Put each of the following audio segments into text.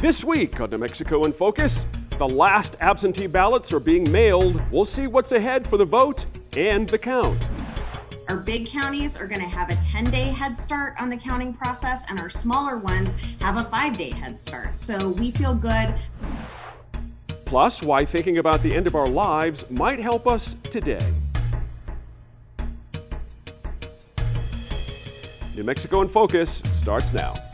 This week on New Mexico in Focus, the last absentee ballots are being mailed. We'll see what's ahead for the vote and the count. Our big counties are going to have a 10 day head start on the counting process, and our smaller ones have a five day head start. So we feel good. Plus, why thinking about the end of our lives might help us today. New Mexico in Focus starts now.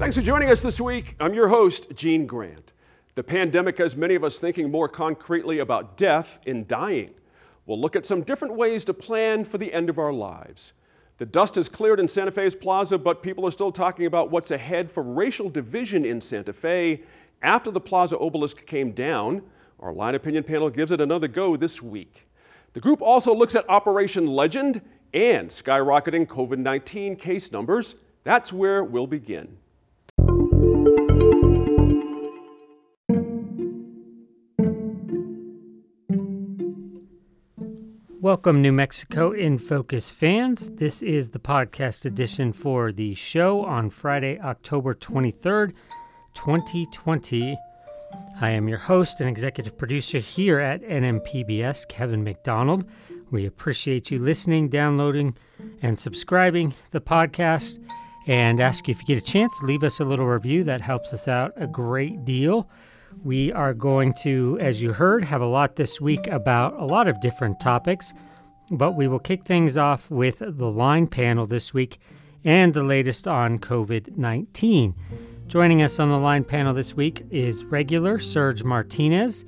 Thanks for joining us this week. I'm your host, Gene Grant. The pandemic has many of us thinking more concretely about death and dying. We'll look at some different ways to plan for the end of our lives. The dust has cleared in Santa Fe's plaza, but people are still talking about what's ahead for racial division in Santa Fe after the plaza obelisk came down. Our line opinion panel gives it another go this week. The group also looks at Operation Legend and skyrocketing COVID 19 case numbers. That's where we'll begin. Welcome, New Mexico in Focus fans. This is the podcast edition for the show on Friday, October 23rd, 2020. I am your host and executive producer here at NMPBS, Kevin McDonald. We appreciate you listening, downloading, and subscribing the podcast. And ask you if you get a chance, leave us a little review. That helps us out a great deal. We are going to, as you heard, have a lot this week about a lot of different topics, but we will kick things off with the line panel this week and the latest on COVID 19. Joining us on the line panel this week is regular Serge Martinez,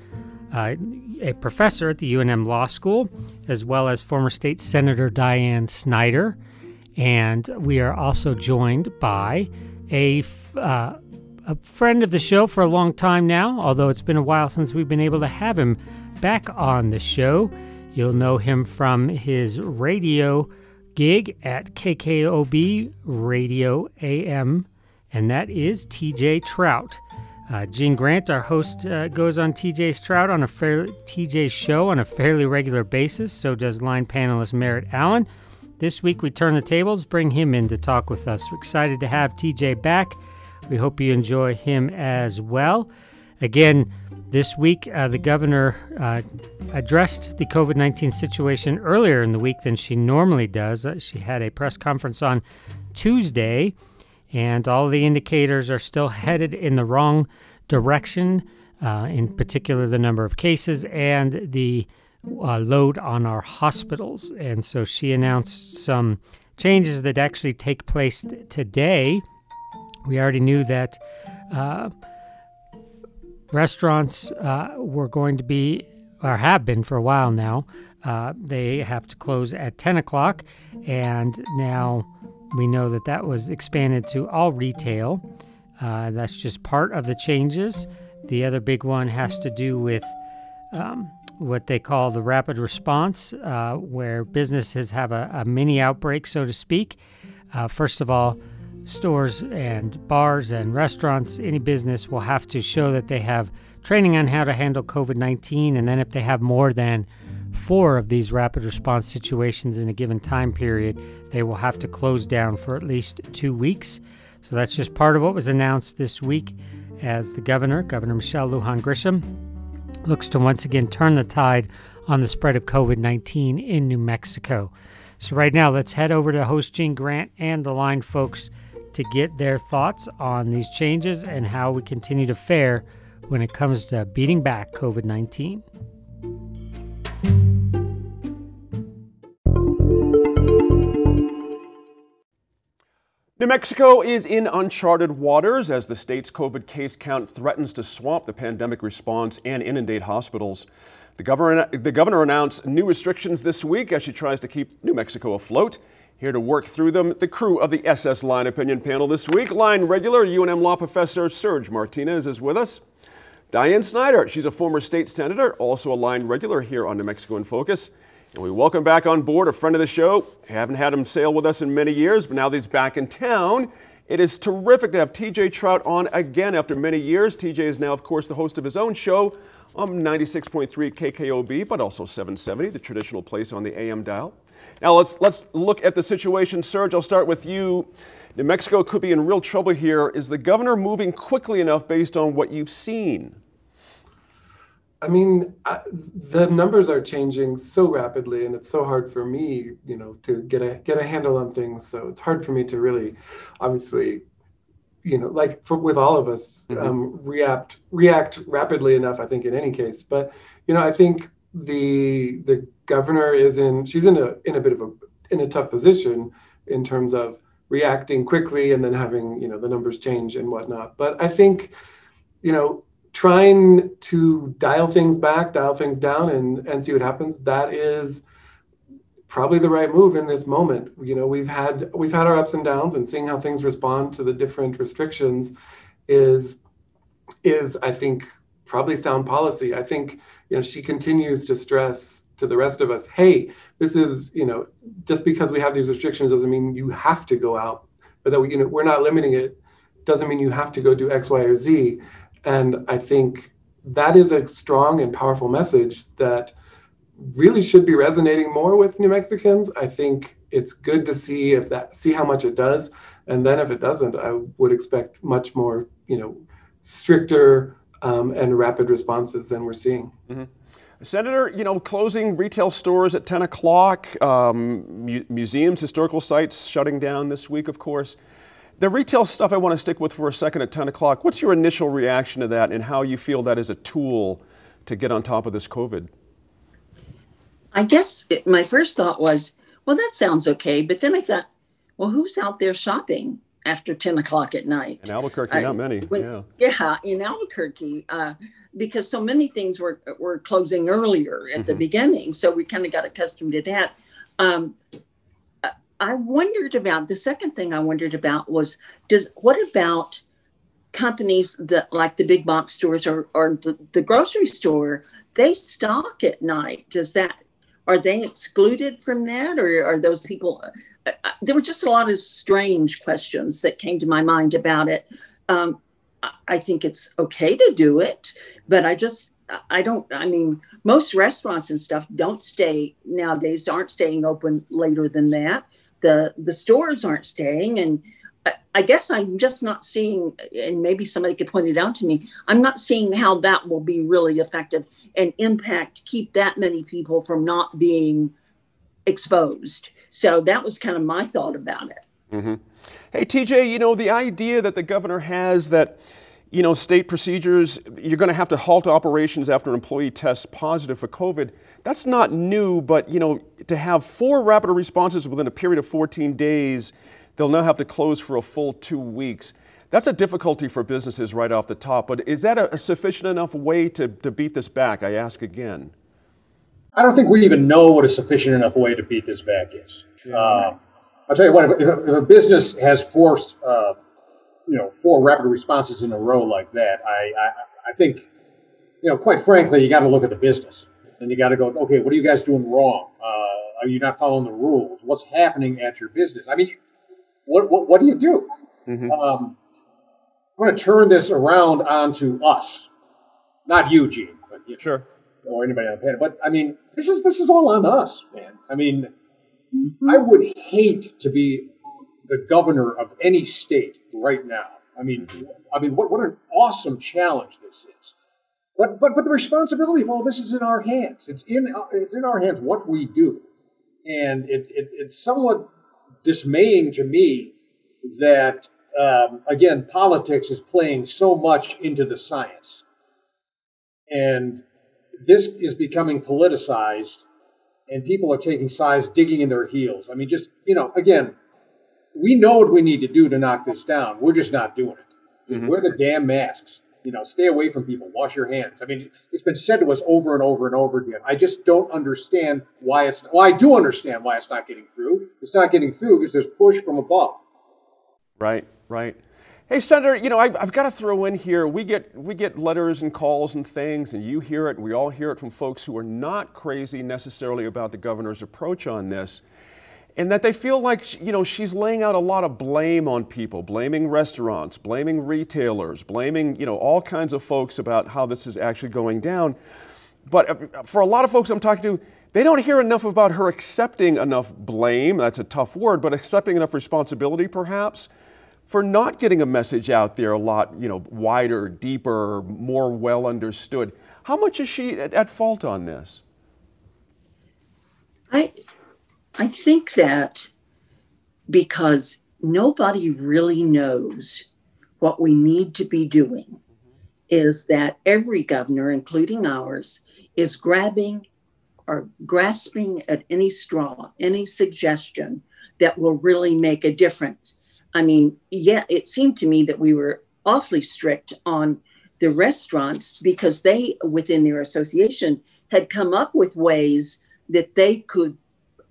uh, a professor at the UNM Law School, as well as former State Senator Diane Snyder. And we are also joined by a uh, a friend of the show for a long time now, although it's been a while since we've been able to have him back on the show. You'll know him from his radio gig at KKOB Radio AM, and that is TJ Trout. Uh, Gene Grant, our host, uh, goes on TJ Trout on a fairly, TJ's show on a fairly regular basis. So does line panelist Merritt Allen. This week we turn the tables, bring him in to talk with us. We're excited to have TJ back. We hope you enjoy him as well. Again, this week, uh, the governor uh, addressed the COVID 19 situation earlier in the week than she normally does. Uh, she had a press conference on Tuesday, and all the indicators are still headed in the wrong direction, uh, in particular, the number of cases and the uh, load on our hospitals. And so she announced some changes that actually take place today we already knew that uh, restaurants uh, were going to be, or have been for a while now, uh, they have to close at 10 o'clock. And now we know that that was expanded to all retail. Uh, that's just part of the changes. The other big one has to do with um, what they call the rapid response, uh, where businesses have a, a, mini outbreak, so to speak. Uh, first of all, stores and bars and restaurants, any business will have to show that they have training on how to handle COVID 19. And then, if they have more than four of these rapid response situations in a given time period, they will have to close down for at least two weeks. So, that's just part of what was announced this week as the governor, Governor Michelle Lujan Grisham, looks to once again turn the tide on the spread of COVID 19 in New Mexico. So, right now, let's head over to host Gene Grant and the line folks to get their thoughts on these changes and how we continue to fare when it comes to beating back COVID 19. New Mexico is in uncharted waters as the state's COVID case count threatens to swamp the pandemic response and inundate hospitals. The governor, the governor announced new restrictions this week as she tries to keep New Mexico afloat. Here to work through them, the crew of the SS Line Opinion Panel this week. Line regular UNM law professor Serge Martinez is with us. Diane Snyder, she's a former state senator, also a line regular here on New Mexico in Focus. And we welcome back on board a friend of the show. Haven't had him sail with us in many years, but now that he's back in town, it is terrific to have TJ Trout on again after many years. TJ is now, of course, the host of his own show on 96.3 KKOB, but also 770, the traditional place on the AM dial. Now let's let's look at the situation. Serge, I'll start with you. New Mexico could be in real trouble here. Is the governor moving quickly enough based on what you've seen? I mean, I, the numbers are changing so rapidly, and it's so hard for me, you know, to get a get a handle on things. So it's hard for me to really, obviously, you know, like for, with all of us, mm-hmm. um, react react rapidly enough. I think in any case, but you know, I think the the governor is in she's in a in a bit of a in a tough position in terms of reacting quickly and then having you know the numbers change and whatnot. But I think you know trying to dial things back, dial things down, and and see what happens. That is probably the right move in this moment. You know, we've had we've had our ups and downs, and seeing how things respond to the different restrictions is is I think probably sound policy. I think you know she continues to stress to the rest of us, hey, this is you know just because we have these restrictions doesn't mean you have to go out, but that we you know we're not limiting it doesn't mean you have to go do X, Y, or Z. And I think that is a strong and powerful message that really should be resonating more with New Mexicans. I think it's good to see if that see how much it does, and then if it doesn't, I would expect much more, you know, stricter um, and rapid responses than we're seeing. Mm-hmm. Senator, you know, closing retail stores at 10 o'clock, um, mu- museums, historical sites shutting down this week, of course. The retail stuff I want to stick with for a second at 10 o'clock. What's your initial reaction to that and how you feel that is a tool to get on top of this COVID? I guess it, my first thought was, well, that sounds okay. But then I thought, well, who's out there shopping after 10 o'clock at night? In Albuquerque, not many. When, yeah. Yeah, in Albuquerque. Uh, because so many things were were closing earlier at mm-hmm. the beginning, so we kind of got accustomed to that. Um, I wondered about the second thing I wondered about was does what about companies that like the big box stores or, or the, the grocery store they stock at night does that are they excluded from that or are those people uh, uh, there were just a lot of strange questions that came to my mind about it um, i think it's okay to do it but i just i don't i mean most restaurants and stuff don't stay nowadays aren't staying open later than that the the stores aren't staying and I guess I'm just not seeing, and maybe somebody could point it out to me. I'm not seeing how that will be really effective and impact, keep that many people from not being exposed. So that was kind of my thought about it. Mm-hmm. Hey, TJ, you know, the idea that the governor has that, you know, state procedures, you're going to have to halt operations after an employee tests positive for COVID, that's not new, but, you know, to have four rapid responses within a period of 14 days They'll now have to close for a full two weeks. That's a difficulty for businesses right off the top, but is that a, sufficient enough way to, to beat this back? I ask again. I don't think we even know what a sufficient enough way to beat this back is. Uh, I'll tell you what, if, if, a, if a business has four, uh, you know, four rapid responses in a row like that, I, I, I think, you know, quite frankly, you got to look at the business and you got to go, okay, what are you guys doing wrong? Uh, are you not following the rules? What's happening at your business? I mean, what, what, what do you do? Mm-hmm. Um, I'm going to turn this around onto us, not you, Gene, but you sure, or anybody on the panel. But I mean, this is this is all on us, man. I mean, mm-hmm. I would hate to be the governor of any state right now. I mean, I mean, what what an awesome challenge this is. But but but the responsibility of all this is in our hands. It's in it's in our hands what we do, and it, it it's somewhat dismaying to me that, um, again, politics is playing so much into the science. And this is becoming politicized, and people are taking sides, digging in their heels. I mean, just, you know, again, we know what we need to do to knock this down. We're just not doing it. Mm-hmm. Wear the damn masks you know, stay away from people, wash your hands. I mean, it's been said to us over and over and over again. I just don't understand why it's, well, I do understand why it's not getting through. It's not getting through because there's push from above. Right, right. Hey, Senator, you know, I've, I've got to throw in here, we get, we get letters and calls and things, and you hear it, and we all hear it from folks who are not crazy necessarily about the governor's approach on this and that they feel like you know she's laying out a lot of blame on people blaming restaurants blaming retailers blaming you know all kinds of folks about how this is actually going down. But uh, for a lot of folks i'm talking to they don't hear enough about her accepting enough blame that's a tough word but accepting enough responsibility perhaps for not getting a message out there a lot, you know, wider, deeper, more well understood. How much is she at, at fault on this? I I think that because nobody really knows what we need to be doing is that every governor, including ours, is grabbing or grasping at any straw, any suggestion that will really make a difference. I mean, yeah, it seemed to me that we were awfully strict on the restaurants because they, within their association, had come up with ways that they could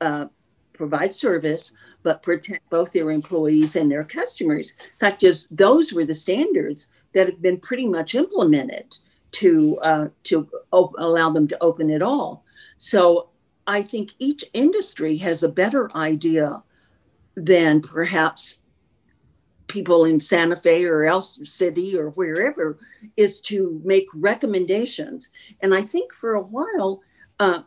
uh, provide service but protect both their employees and their customers. In fact, just those were the standards that have been pretty much implemented to uh, to op- allow them to open at all. So I think each industry has a better idea than perhaps people in Santa Fe or else city or wherever is to make recommendations. And I think for a while, uh,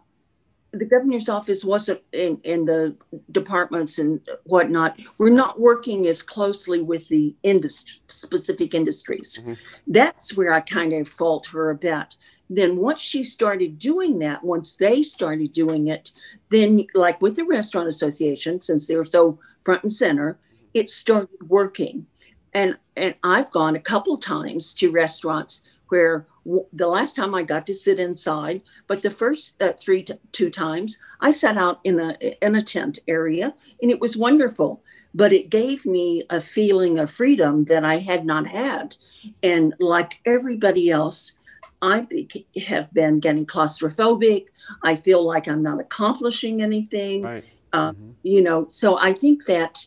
the governor's office wasn't in, in the departments and whatnot we're not working as closely with the industry specific industries mm-hmm. that's where i kind of fault her a bit then once she started doing that once they started doing it then like with the restaurant association since they were so front and center it started working and and i've gone a couple times to restaurants where the last time I got to sit inside, but the first uh, three t- two times I sat out in a in a tent area, and it was wonderful. But it gave me a feeling of freedom that I had not had, and like everybody else, I be- have been getting claustrophobic. I feel like I'm not accomplishing anything. Right. Uh, mm-hmm. You know, so I think that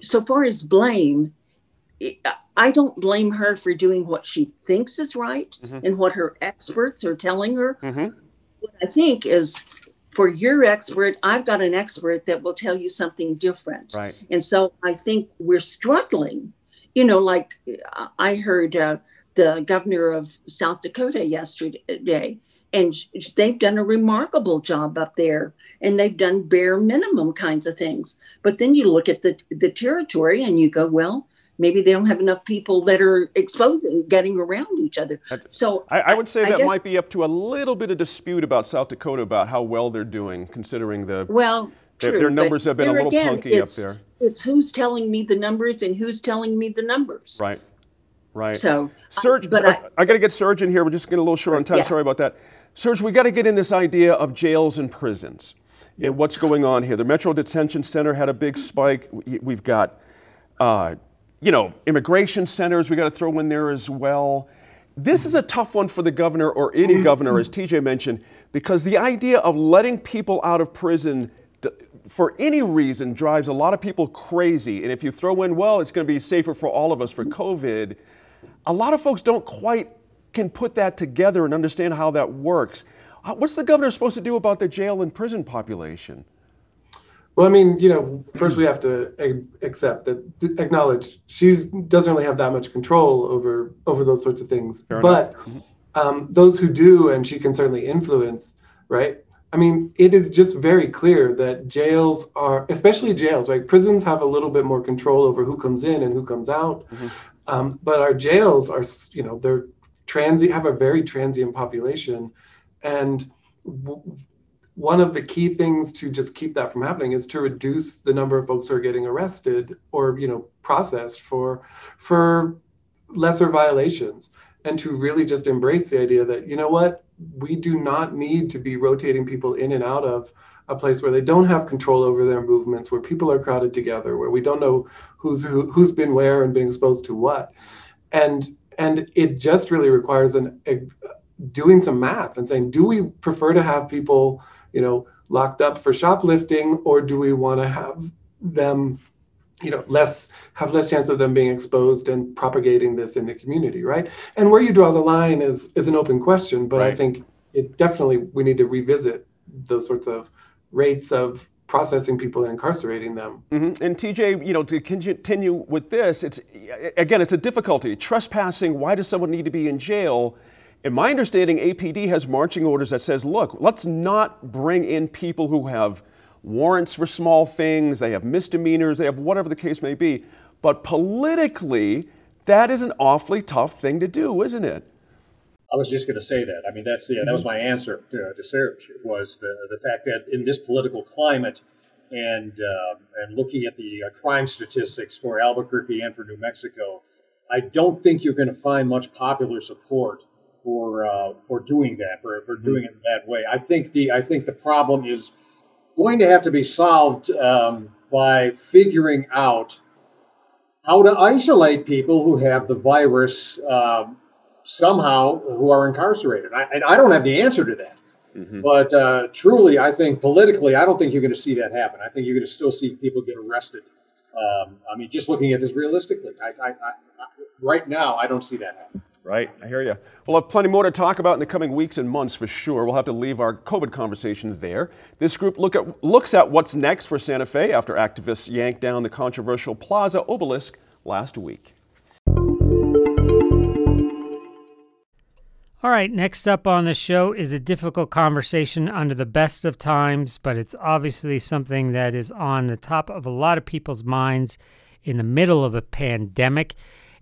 so far as blame, I don't blame her for doing what she thinks is right mm-hmm. and what her experts are telling her. Mm-hmm. What I think is for your expert, I've got an expert that will tell you something different. Right. And so I think we're struggling. You know, like I heard uh, the governor of South Dakota yesterday, and they've done a remarkable job up there and they've done bare minimum kinds of things. But then you look at the, the territory and you go, well, maybe they don't have enough people that are exposed and getting around each other. So I, I would say I that guess, might be up to a little bit of dispute about South Dakota about how well they're doing, considering the well. Their, true, their numbers have been a little again, punky up there. It's who's telling me the numbers and who's telling me the numbers. Right, right. So, Serge, but I, I, I got to get Serge in here. We're just getting a little short on time. Yeah. Sorry about that. Serge, we got to get in this idea of jails and prisons and what's going on here. The Metro Detention Center had a big spike. We've got uh, you know, immigration centers we got to throw in there as well. This is a tough one for the governor or any mm-hmm. governor, as TJ mentioned, because the idea of letting people out of prison for any reason drives a lot of people crazy. And if you throw in, well, it's going to be safer for all of us for COVID, a lot of folks don't quite can put that together and understand how that works. What's the governor supposed to do about the jail and prison population? Well, I mean, you know, first we have to accept that, acknowledge she doesn't really have that much control over over those sorts of things. Fair but um, those who do, and she can certainly influence, right? I mean, it is just very clear that jails are, especially jails, right? Prisons have a little bit more control over who comes in and who comes out. Mm-hmm. Um, but our jails are, you know, they're transient, have a very transient population, and w- one of the key things to just keep that from happening is to reduce the number of folks who are getting arrested or you know processed for for lesser violations and to really just embrace the idea that you know what we do not need to be rotating people in and out of a place where they don't have control over their movements where people are crowded together where we don't know who's who, who's been where and been exposed to what. And and it just really requires an a, doing some math and saying do we prefer to have people you know, locked up for shoplifting, or do we want to have them, you know, less have less chance of them being exposed and propagating this in the community, right? And where you draw the line is is an open question, but right. I think it definitely we need to revisit those sorts of rates of processing people and incarcerating them. Mm-hmm. And TJ, you know, to continue with this, it's again, it's a difficulty. Trespassing. Why does someone need to be in jail? In my understanding, APD has marching orders that says, look, let's not bring in people who have warrants for small things, they have misdemeanors, they have whatever the case may be. But politically, that is an awfully tough thing to do, isn't it? I was just going to say that. I mean, that's yeah, that was my answer to, to Serge was the the fact that in this political climate, and um, and looking at the uh, crime statistics for Albuquerque and for New Mexico, I don't think you're going to find much popular support for uh, for doing that, for, for doing it that way. I think the I think the problem is going to have to be solved um, by figuring out how to isolate people who have the virus um, somehow who are incarcerated. I, and I don't have the answer to that. Mm-hmm. But uh, truly, I think politically, I don't think you're going to see that happen. I think you're going to still see people get arrested. Um, I mean, just looking at this realistically, I, I, right now, I don't see that happen. Right, I hear you. We'll have plenty more to talk about in the coming weeks and months for sure. We'll have to leave our COVID conversation there. This group look at, looks at what's next for Santa Fe after activists yanked down the controversial Plaza obelisk last week. All right, next up on the show is a difficult conversation under the best of times, but it's obviously something that is on the top of a lot of people's minds in the middle of a pandemic,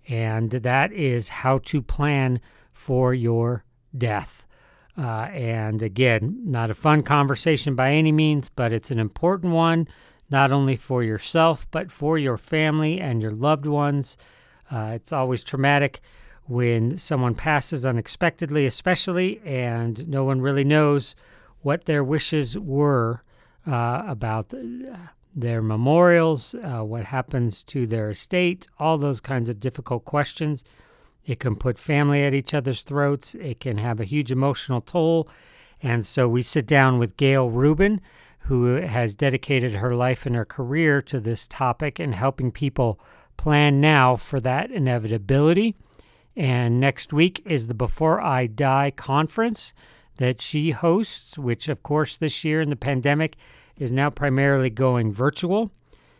and that is how to plan for your death. Uh, and again, not a fun conversation by any means, but it's an important one, not only for yourself, but for your family and your loved ones. Uh, it's always traumatic when someone passes unexpectedly, especially, and no one really knows what their wishes were uh, about the, their memorials, uh, what happens to their estate, all those kinds of difficult questions. It can put family at each other's throats, it can have a huge emotional toll. And so we sit down with Gail Rubin, who has dedicated her life and her career to this topic and helping people plan now for that inevitability. And next week is the Before I Die conference that she hosts, which, of course, this year in the pandemic is now primarily going virtual.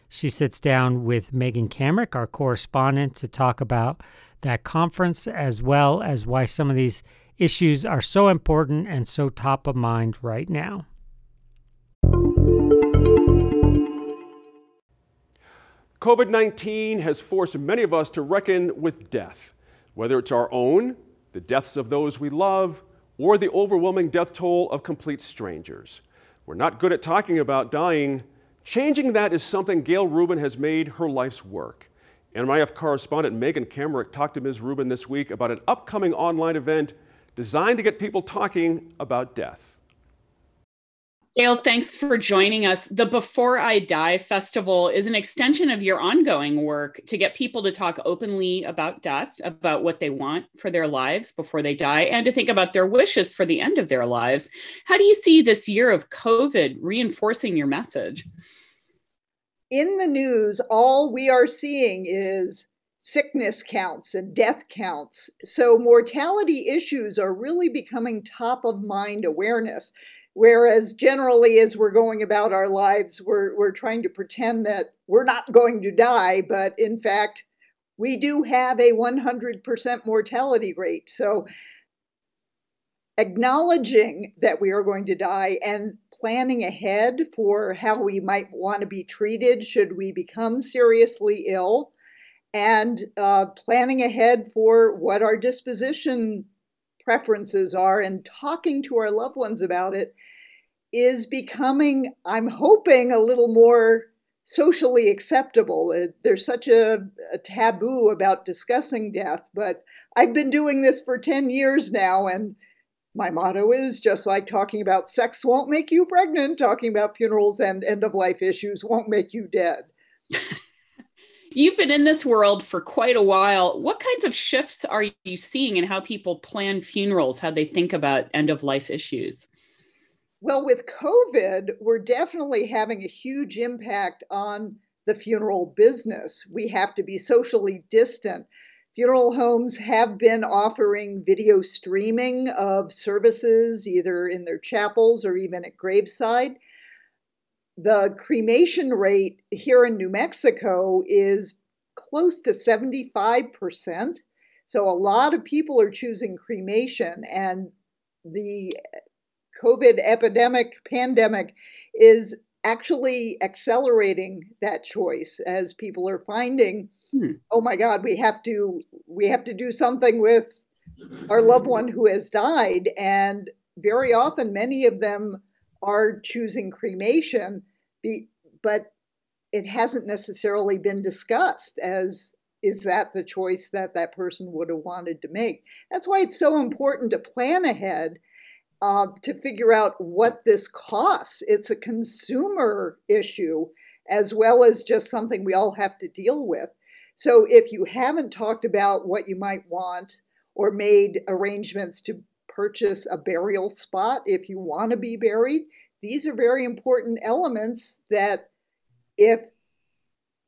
She sits down with Megan Kamerick, our correspondent, to talk about that conference as well as why some of these issues are so important and so top of mind right now. COVID 19 has forced many of us to reckon with death whether it's our own, the deaths of those we love, or the overwhelming death toll of complete strangers. We're not good at talking about dying. Changing that is something Gail Rubin has made her life's work. NMIF correspondent Megan Kamerick talked to Ms. Rubin this week about an upcoming online event designed to get people talking about death. Gail, thanks for joining us. The Before I Die Festival is an extension of your ongoing work to get people to talk openly about death, about what they want for their lives before they die, and to think about their wishes for the end of their lives. How do you see this year of COVID reinforcing your message? In the news, all we are seeing is sickness counts and death counts. So, mortality issues are really becoming top of mind awareness. Whereas generally, as we're going about our lives, we're, we're trying to pretend that we're not going to die, but in fact, we do have a 100% mortality rate. So, acknowledging that we are going to die and planning ahead for how we might want to be treated should we become seriously ill, and uh, planning ahead for what our disposition preferences are and talking to our loved ones about it is becoming, I'm hoping, a little more socially acceptable. Uh, there's such a, a, taboo about discussing death, but I've been doing this for 10 years now, and my motto is just like talking about sex won't make you pregnant, talking about funerals and end of life issues won't make you dead. You've been in this world for quite a while. What kinds of shifts are you seeing in how people plan funerals, how they think about end of life issues? Well, with COVID, we're definitely having a huge impact on the funeral business. We have to be socially distant. Funeral homes have been offering video streaming of services either in their chapels or even at graveside. The cremation rate here in New Mexico is close to 75%. So a lot of people are choosing cremation, and the COVID epidemic, pandemic is actually accelerating that choice as people are finding hmm. oh my God, we have to we have to do something with our loved one who has died, and very often many of them are choosing cremation, be, but it hasn't necessarily been discussed as is that the choice that that person would have wanted to make. That's why it's so important to plan ahead uh, to figure out what this costs. It's a consumer issue as well as just something we all have to deal with. So if you haven't talked about what you might want or made arrangements to purchase a burial spot if you want to be buried, these are very important elements that if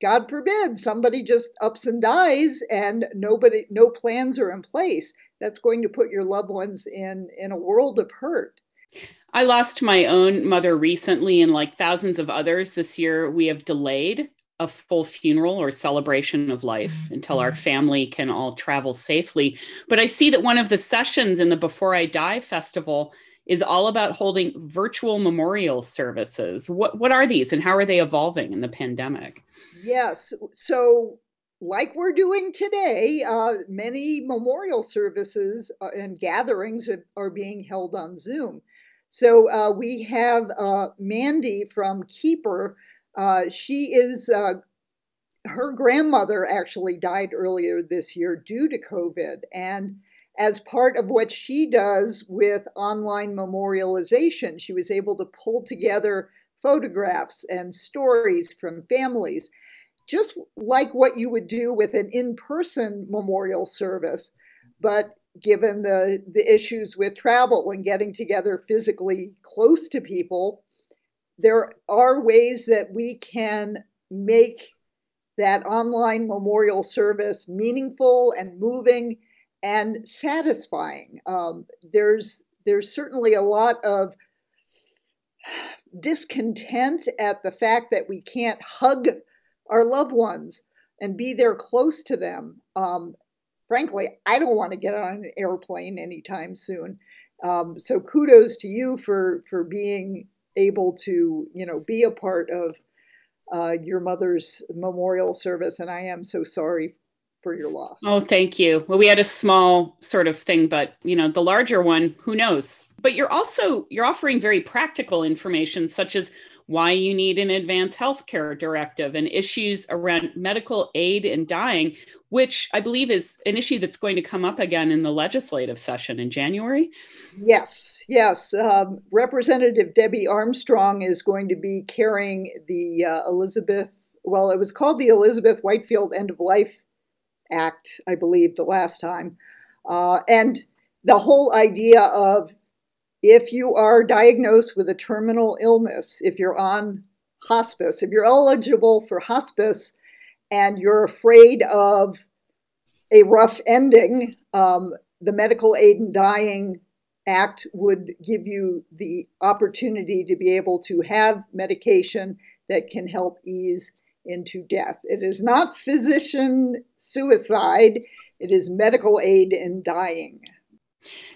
God forbid somebody just ups and dies and nobody no plans are in place, that's going to put your loved ones in in a world of hurt. I lost my own mother recently and like thousands of others this year we have delayed a full funeral or celebration of life mm-hmm. until our family can all travel safely. But I see that one of the sessions in the Before I Die festival is all about holding virtual memorial services. What what are these and how are they evolving in the pandemic? Yes. So like we're doing today, uh, many memorial services uh, and gatherings are, are, being held on Zoom. So uh, we have uh, Mandy from Keeper uh, she is, uh, her grandmother actually died earlier this year due to COVID. And as part of what she does with online memorialization, she was able to pull together photographs and stories from families, just like what you would do with an in person memorial service. But given the, the issues with travel and getting together physically close to people, there are ways that we can make that online memorial service meaningful and moving and satisfying. Um, there's there's certainly a lot of discontent at the fact that we can't hug our loved ones and be there close to them. Um, frankly, I don't want to get on an airplane anytime soon. Um, so kudos to you for for being able to, you know, be a part of uh, your mother's memorial service. And I am so sorry for your loss. Oh, thank you. Well, we had a small sort of thing, but you know, the larger one, who knows? But you're also you're offering very practical information, such as why you need an advanced healthcare directive and issues around medical aid in dying, which I believe is an issue that's going to come up again in the legislative session in January. Yes, yes. Um, Representative Debbie Armstrong is going to be carrying the uh, Elizabeth, well, it was called the Elizabeth Whitefield End of Life Act, I believe, the last time. Uh, and the whole idea of if you are diagnosed with a terminal illness, if you're on hospice, if you're eligible for hospice and you're afraid of a rough ending, um, the Medical Aid in Dying Act would give you the opportunity to be able to have medication that can help ease into death. It is not physician suicide, it is medical aid in dying.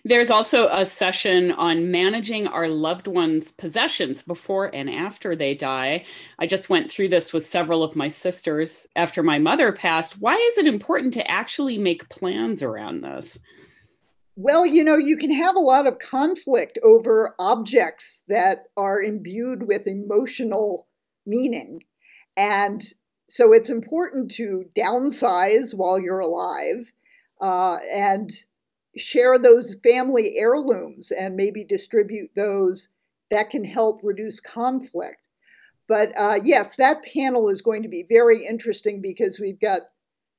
There's also a session on managing our loved ones' possessions before and after they die. I just went through this with several of my sisters after my mother passed. Why is it important to actually make plans around this? Well, you know, you can have a lot of conflict over objects that are imbued with emotional meaning. And so it's important to downsize while you're alive uh, and share those family heirlooms and maybe distribute those that can help reduce conflict. But uh, yes, that panel is going to be very interesting because we've got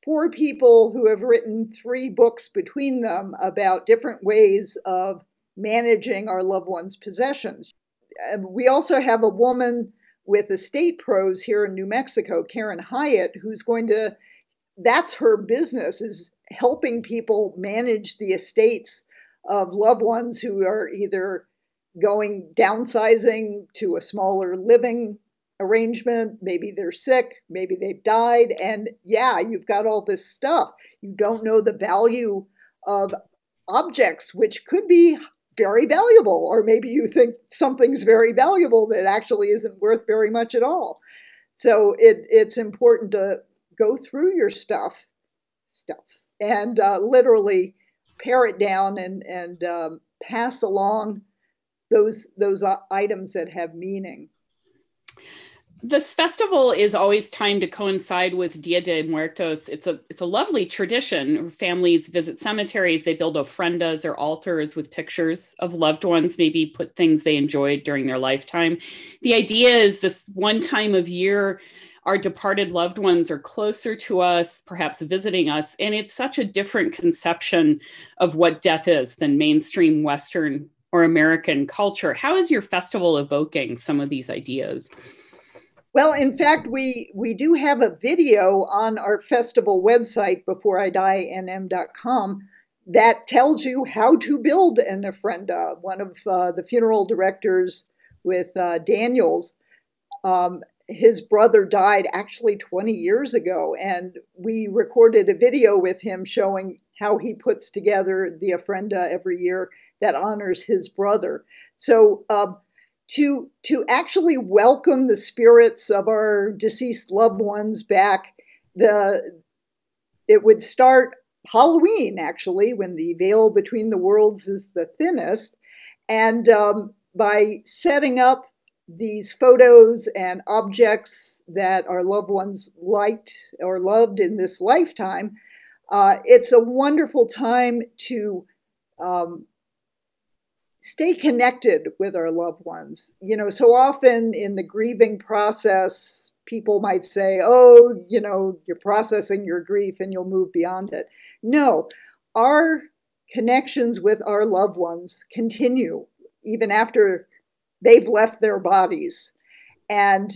four people who have written three books between them about different ways of managing our loved ones' possessions. We also have a woman with estate pros here in New Mexico, Karen Hyatt, who's going to that's her business is helping people manage the estates of loved ones who are either going downsizing to a smaller living arrangement. Maybe they're sick, maybe they've died. And yeah, you've got all this stuff. You don't know the value of objects, which could be very valuable, or maybe you think something's very valuable that actually isn't worth very much at all. So it, it's important to go through your stuff, stuff, and uh, literally pare it down and and um, pass along those those uh, items that have meaning. This festival is always timed to coincide with Dia de Muertos. It's a it's a lovely tradition. Families visit cemeteries, they build ofrendas or altars with pictures of loved ones, maybe put things they enjoyed during their lifetime. The idea is this one time of year our departed loved ones are closer to us, perhaps visiting us. And it's such a different conception of what death is than mainstream Western or American culture. How is your festival evoking some of these ideas? Well, in fact, we, we do have a video on our festival website, beforeidie.nm.com, that tells you how to build an ofrenda. One of uh, the funeral directors with uh, Daniels um, his brother died actually 20 years ago, and we recorded a video with him showing how he puts together the ofrenda every year that honors his brother. So, um, to to actually welcome the spirits of our deceased loved ones back, the it would start Halloween actually when the veil between the worlds is the thinnest, and um, by setting up these photos and objects that our loved ones liked or loved in this lifetime, uh, it's a wonderful time to um, stay connected with our loved ones. You know, so often in the grieving process, people might say, oh, you know, you're processing your grief and you'll move beyond it. No, our connections with our loved ones continue even after they've left their bodies. And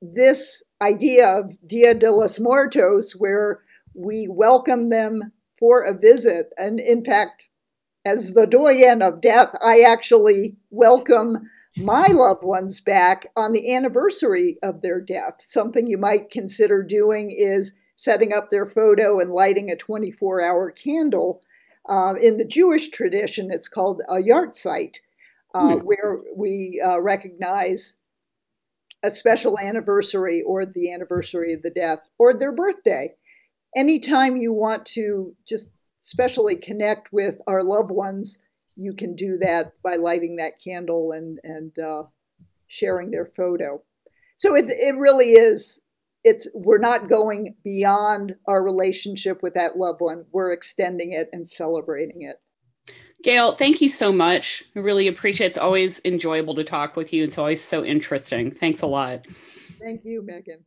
this idea of Dia de los Muertos, where we welcome them for a visit, and in fact, as the doyenne of death, I actually welcome my loved ones back on the anniversary of their death. Something you might consider doing is setting up their photo and lighting a 24 hour candle. Uh, in the Jewish tradition, it's called a yahrzeit uh, hmm. where we uh, recognize a special anniversary or the anniversary of the death or their birthday. Anytime you want to just specially connect with our loved ones, you can do that by lighting that candle and, and uh, sharing their photo. So it, it really is it's we're not going beyond our relationship with that loved one we're extending it and celebrating it Gail, thank you so much. I really appreciate it. It's always enjoyable to talk with you. It's always so interesting. Thanks a lot. Thank you, Megan.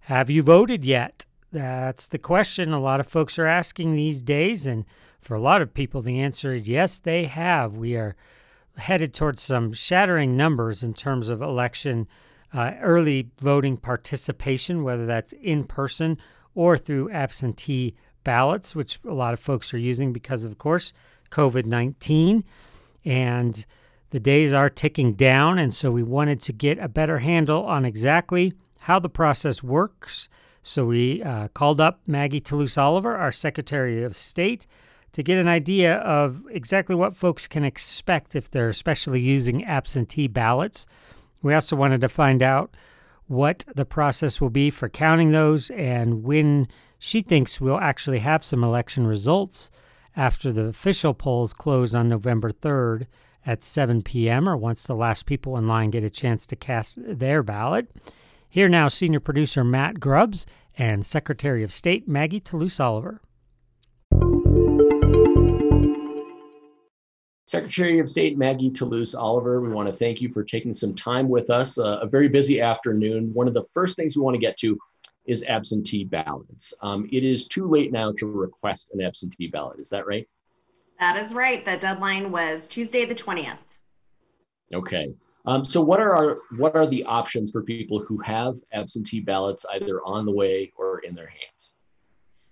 Have you voted yet? That's the question a lot of folks are asking these days. And for a lot of people, the answer is yes, they have. We are headed towards some shattering numbers in terms of election uh, early voting participation, whether that's in person or through absentee ballots, which a lot of folks are using because, of course, COVID 19. And the days are ticking down. And so we wanted to get a better handle on exactly how the process works. So we uh, called up Maggie Toulouse Oliver, our Secretary of State, to get an idea of exactly what folks can expect if they're especially using absentee ballots. We also wanted to find out what the process will be for counting those and when she thinks we'll actually have some election results after the official polls close on November 3rd at 7 p.m. or once the last people in line get a chance to cast their ballot. Here now, senior producer Matt Grubbs and Secretary of State Maggie Toulouse Oliver. Secretary of State Maggie Toulouse Oliver, we want to thank you for taking some time with us. Uh, a very busy afternoon. One of the first things we want to get to is absentee ballots. Um, it is too late now to request an absentee ballot. Is that right? That is right. The deadline was Tuesday the 20th. Okay. Um, so what are our what are the options for people who have absentee ballots either on the way or in their hands?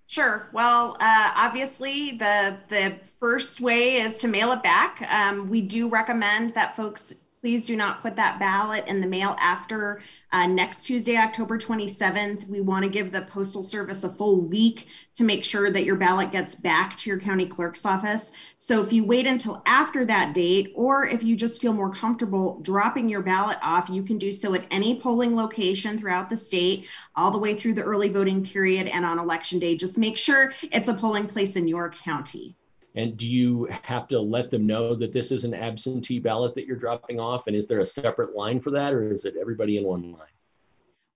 Sure. Well, uh, obviously, the the first way is to mail it back. Um, we do recommend that folks please do not put that ballot in the mail after uh, next Tuesday, October 27th. We want to give the Postal Service a full week to make sure that your ballot gets back to your county clerk's office. So if you wait until after that date, or if you just feel more comfortable dropping your ballot off, you can do so at any polling location throughout the state, all the way through the early voting period and on election day. Just make sure it's a polling place in your county. And do you have to let them know that this is an absentee ballot that you're dropping off? And is there a separate line for that, or is it everybody in one line?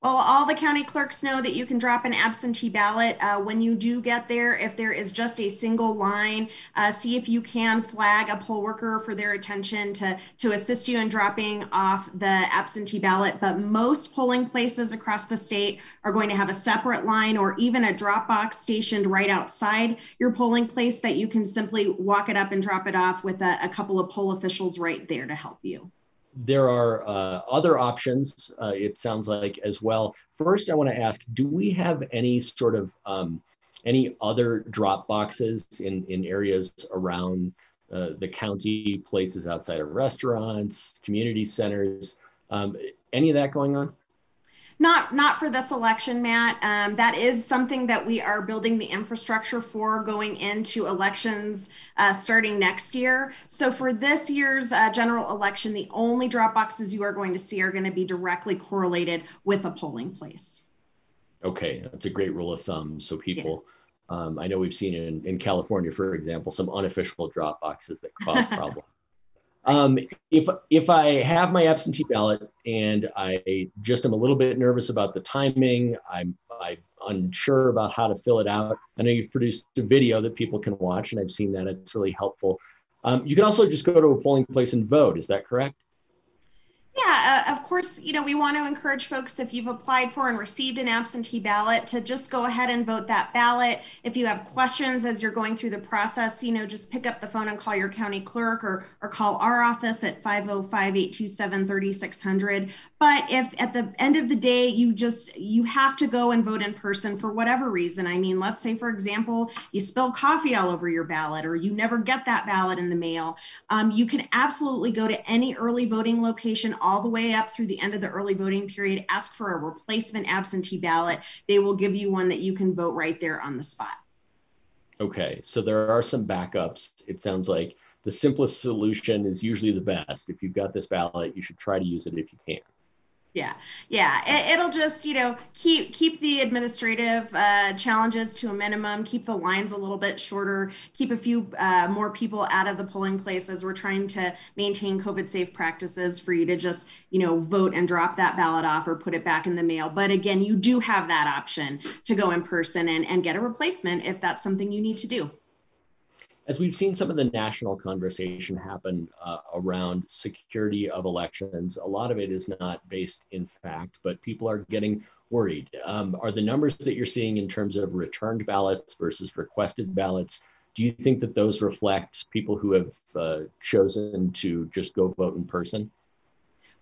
Well, all the county clerks know that you can drop an absentee ballot uh, when you do get there. If there is just a single line, uh, see if you can flag a poll worker for their attention to, to assist you in dropping off the absentee ballot. But most polling places across the state are going to have a separate line or even a drop box stationed right outside your polling place that you can simply walk it up and drop it off with a, a couple of poll officials right there to help you there are uh, other options, uh, it sounds like, as well. First, I want to ask do we have any sort of um, any other drop boxes in, in areas around uh, the county, places outside of restaurants, community centers? Um, any of that going on? Not not for this election, Matt. Um, that is something that we are building the infrastructure for going into elections uh, starting next year. So for this year's uh, general election, the only drop boxes you are going to see are going to be directly correlated with a polling place. Okay, that's a great rule of thumb. So people. Yeah. Um, I know we've seen in, in California, for example, some unofficial drop boxes that cause problems. Um, if if I have my absentee ballot and I just am a little bit nervous about the timing, I'm I'm unsure about how to fill it out. I know you've produced a video that people can watch, and I've seen that. It's really helpful. Um, you can also just go to a polling place and vote. Is that correct? Yeah, uh, of course, you know, we want to encourage folks if you've applied for and received an absentee ballot to just go ahead and vote that ballot. If you have questions as you're going through the process, you know, just pick up the phone and call your county clerk or, or call our office at 505 827 3600. But if at the end of the day, you just, you have to go and vote in person for whatever reason. I mean, let's say, for example, you spill coffee all over your ballot or you never get that ballot in the mail, um, you can absolutely go to any early voting location all the way up through the end of the early voting period, ask for a replacement absentee ballot. They will give you one that you can vote right there on the spot. Okay, so there are some backups. It sounds like the simplest solution is usually the best. If you've got this ballot, you should try to use it if you can. Yeah, yeah. It, will just you know keep keep the administrative uh, challenges to a minimum, keep the lines a little bit shorter, keep a few uh, more people out of the polling places. We're trying to maintain COVID safe practices for you to just you know vote and drop that ballot off or put it back in the mail. But again, you do have that option to go in person and and get a replacement if that's something you need to do as we've seen some of the national conversation happen uh, around security of elections, a lot of it is not based in fact, but people are getting worried. Um, are the numbers that you're seeing in terms of returned ballots versus requested ballots? Do you think that those reflect people who have uh, chosen to just go vote in person?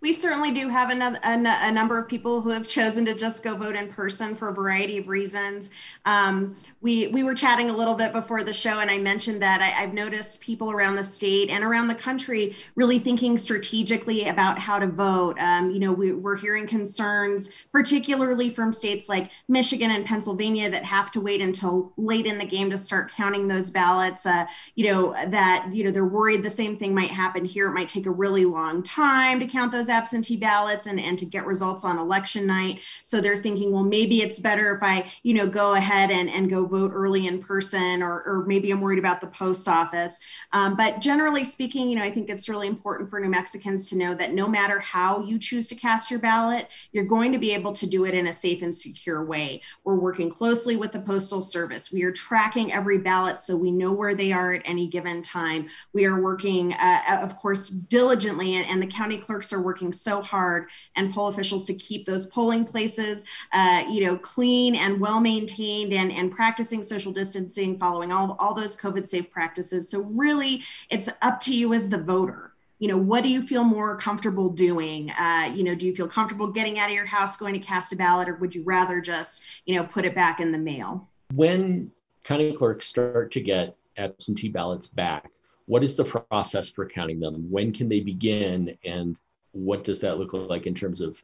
We certainly do have another, a, a, number of people who have chosen to just go vote in person for a variety of reasons. Um, we we were chatting a little bit before the show, and I mentioned that I, have noticed people around the state and around the country really thinking strategically about how to vote. Um, you know, we, we're hearing concerns, particularly from states like Michigan and Pennsylvania, that have to wait until late in the game to start counting those ballots. Uh, you know that you know they're worried the same thing might happen here. It might take a really long time to count those those absentee ballots and, and to get results on election night. So they're thinking, well, maybe it's better if I, you know, go ahead and, and go vote early in person, or, or maybe I'm worried about the post office. Um, but generally speaking, you know, I think it's really important for New Mexicans to know that no matter how you choose to cast your ballot, you're going to be able to do it in a safe and secure way. We're working closely with the Postal Service. We are tracking every ballot so we know where they are at any given time. We are working, uh, of course, diligently, and, and the county clerks are working working so hard and poll officials to keep those polling places, uh, you know, clean and well maintained and, and practicing social distancing, following all, all those COVID safe practices. So really it's up to you as the voter. You know what do you feel more comfortable doing? Uh, you know do you feel comfortable getting out of your house going to cast a ballot or would you rather just you know put it back in the mail? When county clerks start to get absentee ballots back what is the process for counting them? When can they begin? And what does that look like in terms of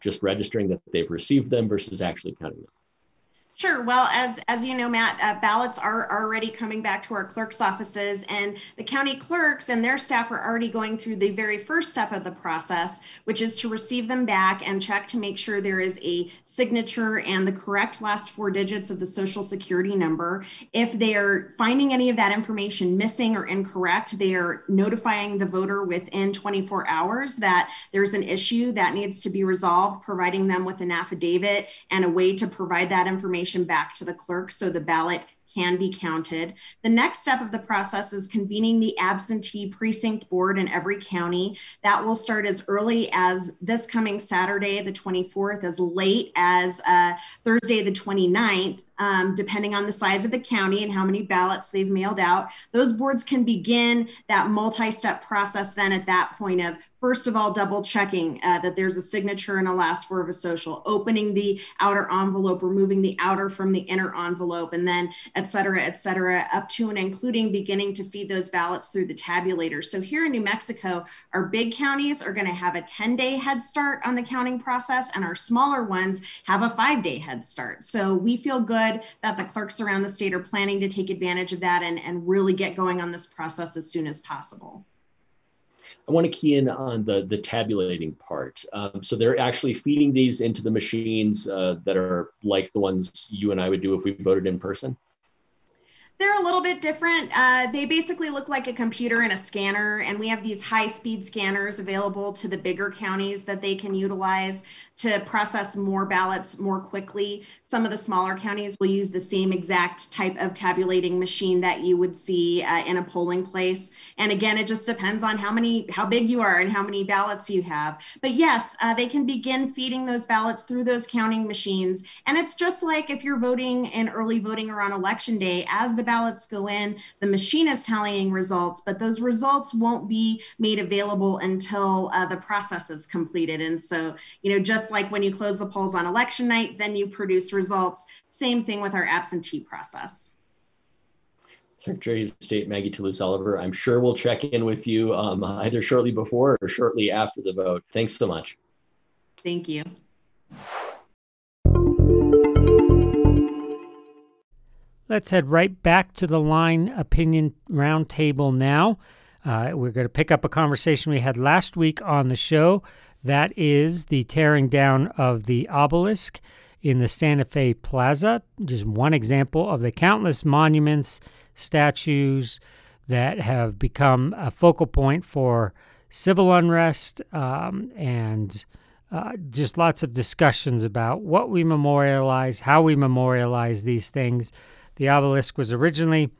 just registering that they've received them versus actually counting them? Sure. Well, as as you know, Matt, uh, ballots are already coming back to our clerk's offices, and the county clerks and their staff are already going through the very first step of the process, which is to receive them back and check to make sure there is a signature and the correct last four digits of the social security number. If they are finding any of that information missing or incorrect, they are notifying the voter within 24 hours that there's an issue that needs to be resolved, providing them with an affidavit and a way to provide that information information back to the clerk so the ballot can be counted. The next step of the process is convening the absentee precinct board in every county. That will start as early as this coming Saturday, the 24th, as late as uh, Thursday, the 29th um, depending on the size of the county and how many ballots they've mailed out. Those boards can begin that multi step process then at that point of first of all double checking uh, that there's a signature and a last four of a social opening the outer envelope removing the outer from the inner envelope and then et cetera et cetera up to and including beginning to feed those ballots through the tabulator so here in new mexico our big counties are going to have a 10 day head start on the counting process and our smaller ones have a five day head start so we feel good good that the clerks around the state are planning to take advantage of that and, and really get going on this process as soon as possible. I want to key in on the, the tabulating part. Um, so they're actually feeding these into the machines uh, that are like the ones you and I would do if we voted in person? They're a little bit different. Uh, they basically look like a computer and a scanner, and we have these high speed scanners available to the bigger counties that they can utilize to process more ballots more quickly. Some of the smaller counties will use the same exact type of tabulating machine that you would see uh, in a polling place. And again, it just depends on how many, how big you are and how many ballots you have. But yes, uh, they can begin feeding those ballots through those counting machines. And it's just like if you're voting in early voting or on election day, as the ballots go in, the machine is tallying results, but those results won't be made available until uh, the process is completed. And so, you know, just like when you close the polls on election night, then you produce results. Same thing with our absentee process. Secretary of State Maggie Toulouse Oliver, I'm sure we'll check in with you um, either shortly before or shortly after the vote. Thanks so much. Thank you. Let's head right back to the line opinion roundtable now. Uh, we're going to pick up a conversation we had last week on the show. That is the tearing down of the obelisk in the Santa Fe Plaza. Just one example of the countless monuments, statues that have become a focal point for civil unrest um, and uh, just lots of discussions about what we memorialize, how we memorialize these things. The obelisk was originally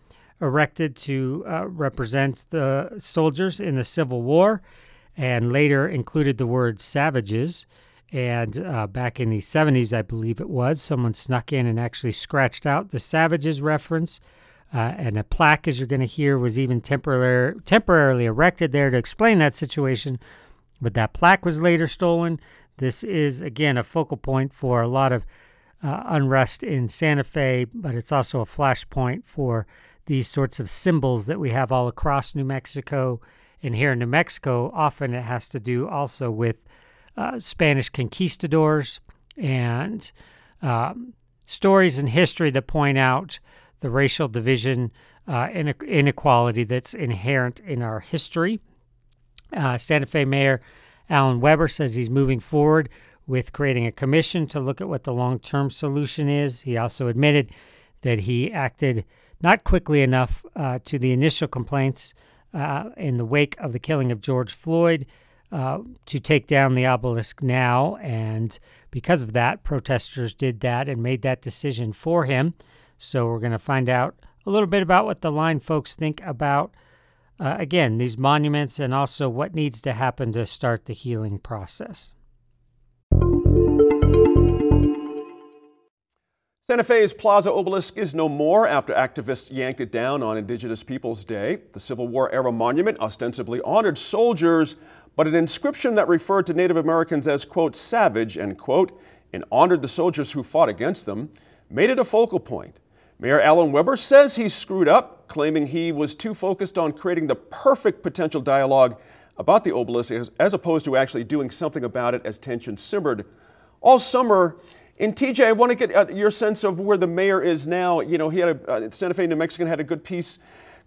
erected to uh, represent the soldiers in the Civil War and later included the word savages. And uh, back in the 70s, I believe it was, someone snuck in and actually scratched out the savages reference. Uh, and a plaque, as you're going to hear, was even temporary, temporarily erected there to explain that situation. But that plaque was later stolen. This is, again, a focal point for a lot of uh, unrest in Santa Fe, but it's also a flashpoint for these sorts of symbols that we have all across New Mexico. And here in New Mexico, often it has to do also with uh, Spanish conquistadors and um, stories in history that point out the racial division uh, inequality that's inherent in our history. Uh, Santa Fe Mayor Alan Webber says he's moving forward with creating a commission to look at what the long term solution is. He also admitted that he acted not quickly enough uh, to the initial complaints uh, in the wake of the killing of George Floyd uh, to take down the obelisk now. And because of that, protesters did that and made that decision for him. So we're going to find out a little bit about what the line folks think about, uh, again, these monuments and also what needs to happen to start the healing process. Santa Fe's Plaza Obelisk is no more after activists yanked it down on Indigenous Peoples Day. The Civil War era monument ostensibly honored soldiers, but an inscription that referred to Native Americans as, quote, savage, end quote, and honored the soldiers who fought against them, made it a focal point. Mayor Alan Webber says he screwed up, claiming he was too focused on creating the perfect potential dialogue about the obelisk as, as opposed to actually doing something about it as tension simmered all summer. And TJ, I want to get uh, your sense of where the mayor is now. You know, he had a, uh, Santa Fe, New Mexican had a good piece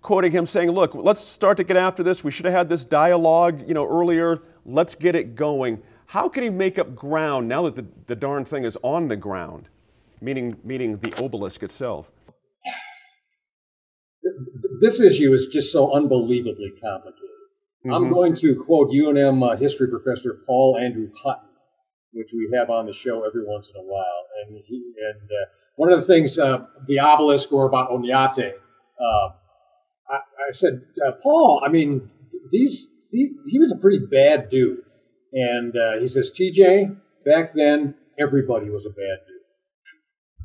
quoting him saying, look, let's start to get after this. We should have had this dialogue, you know, earlier. Let's get it going. How can he make up ground now that the, the darn thing is on the ground, meaning, meaning the obelisk itself? This issue is just so unbelievably complicated. Mm-hmm. I'm going to quote UNM uh, history professor Paul Andrew Hutton, which we have on the show every once in a while. And, he, and uh, one of the things, uh, the obelisk or about Oñate, uh, I, I, said, uh, Paul, I mean, these, he, he was a pretty bad dude. And uh, he says, TJ, back then, everybody was a bad dude.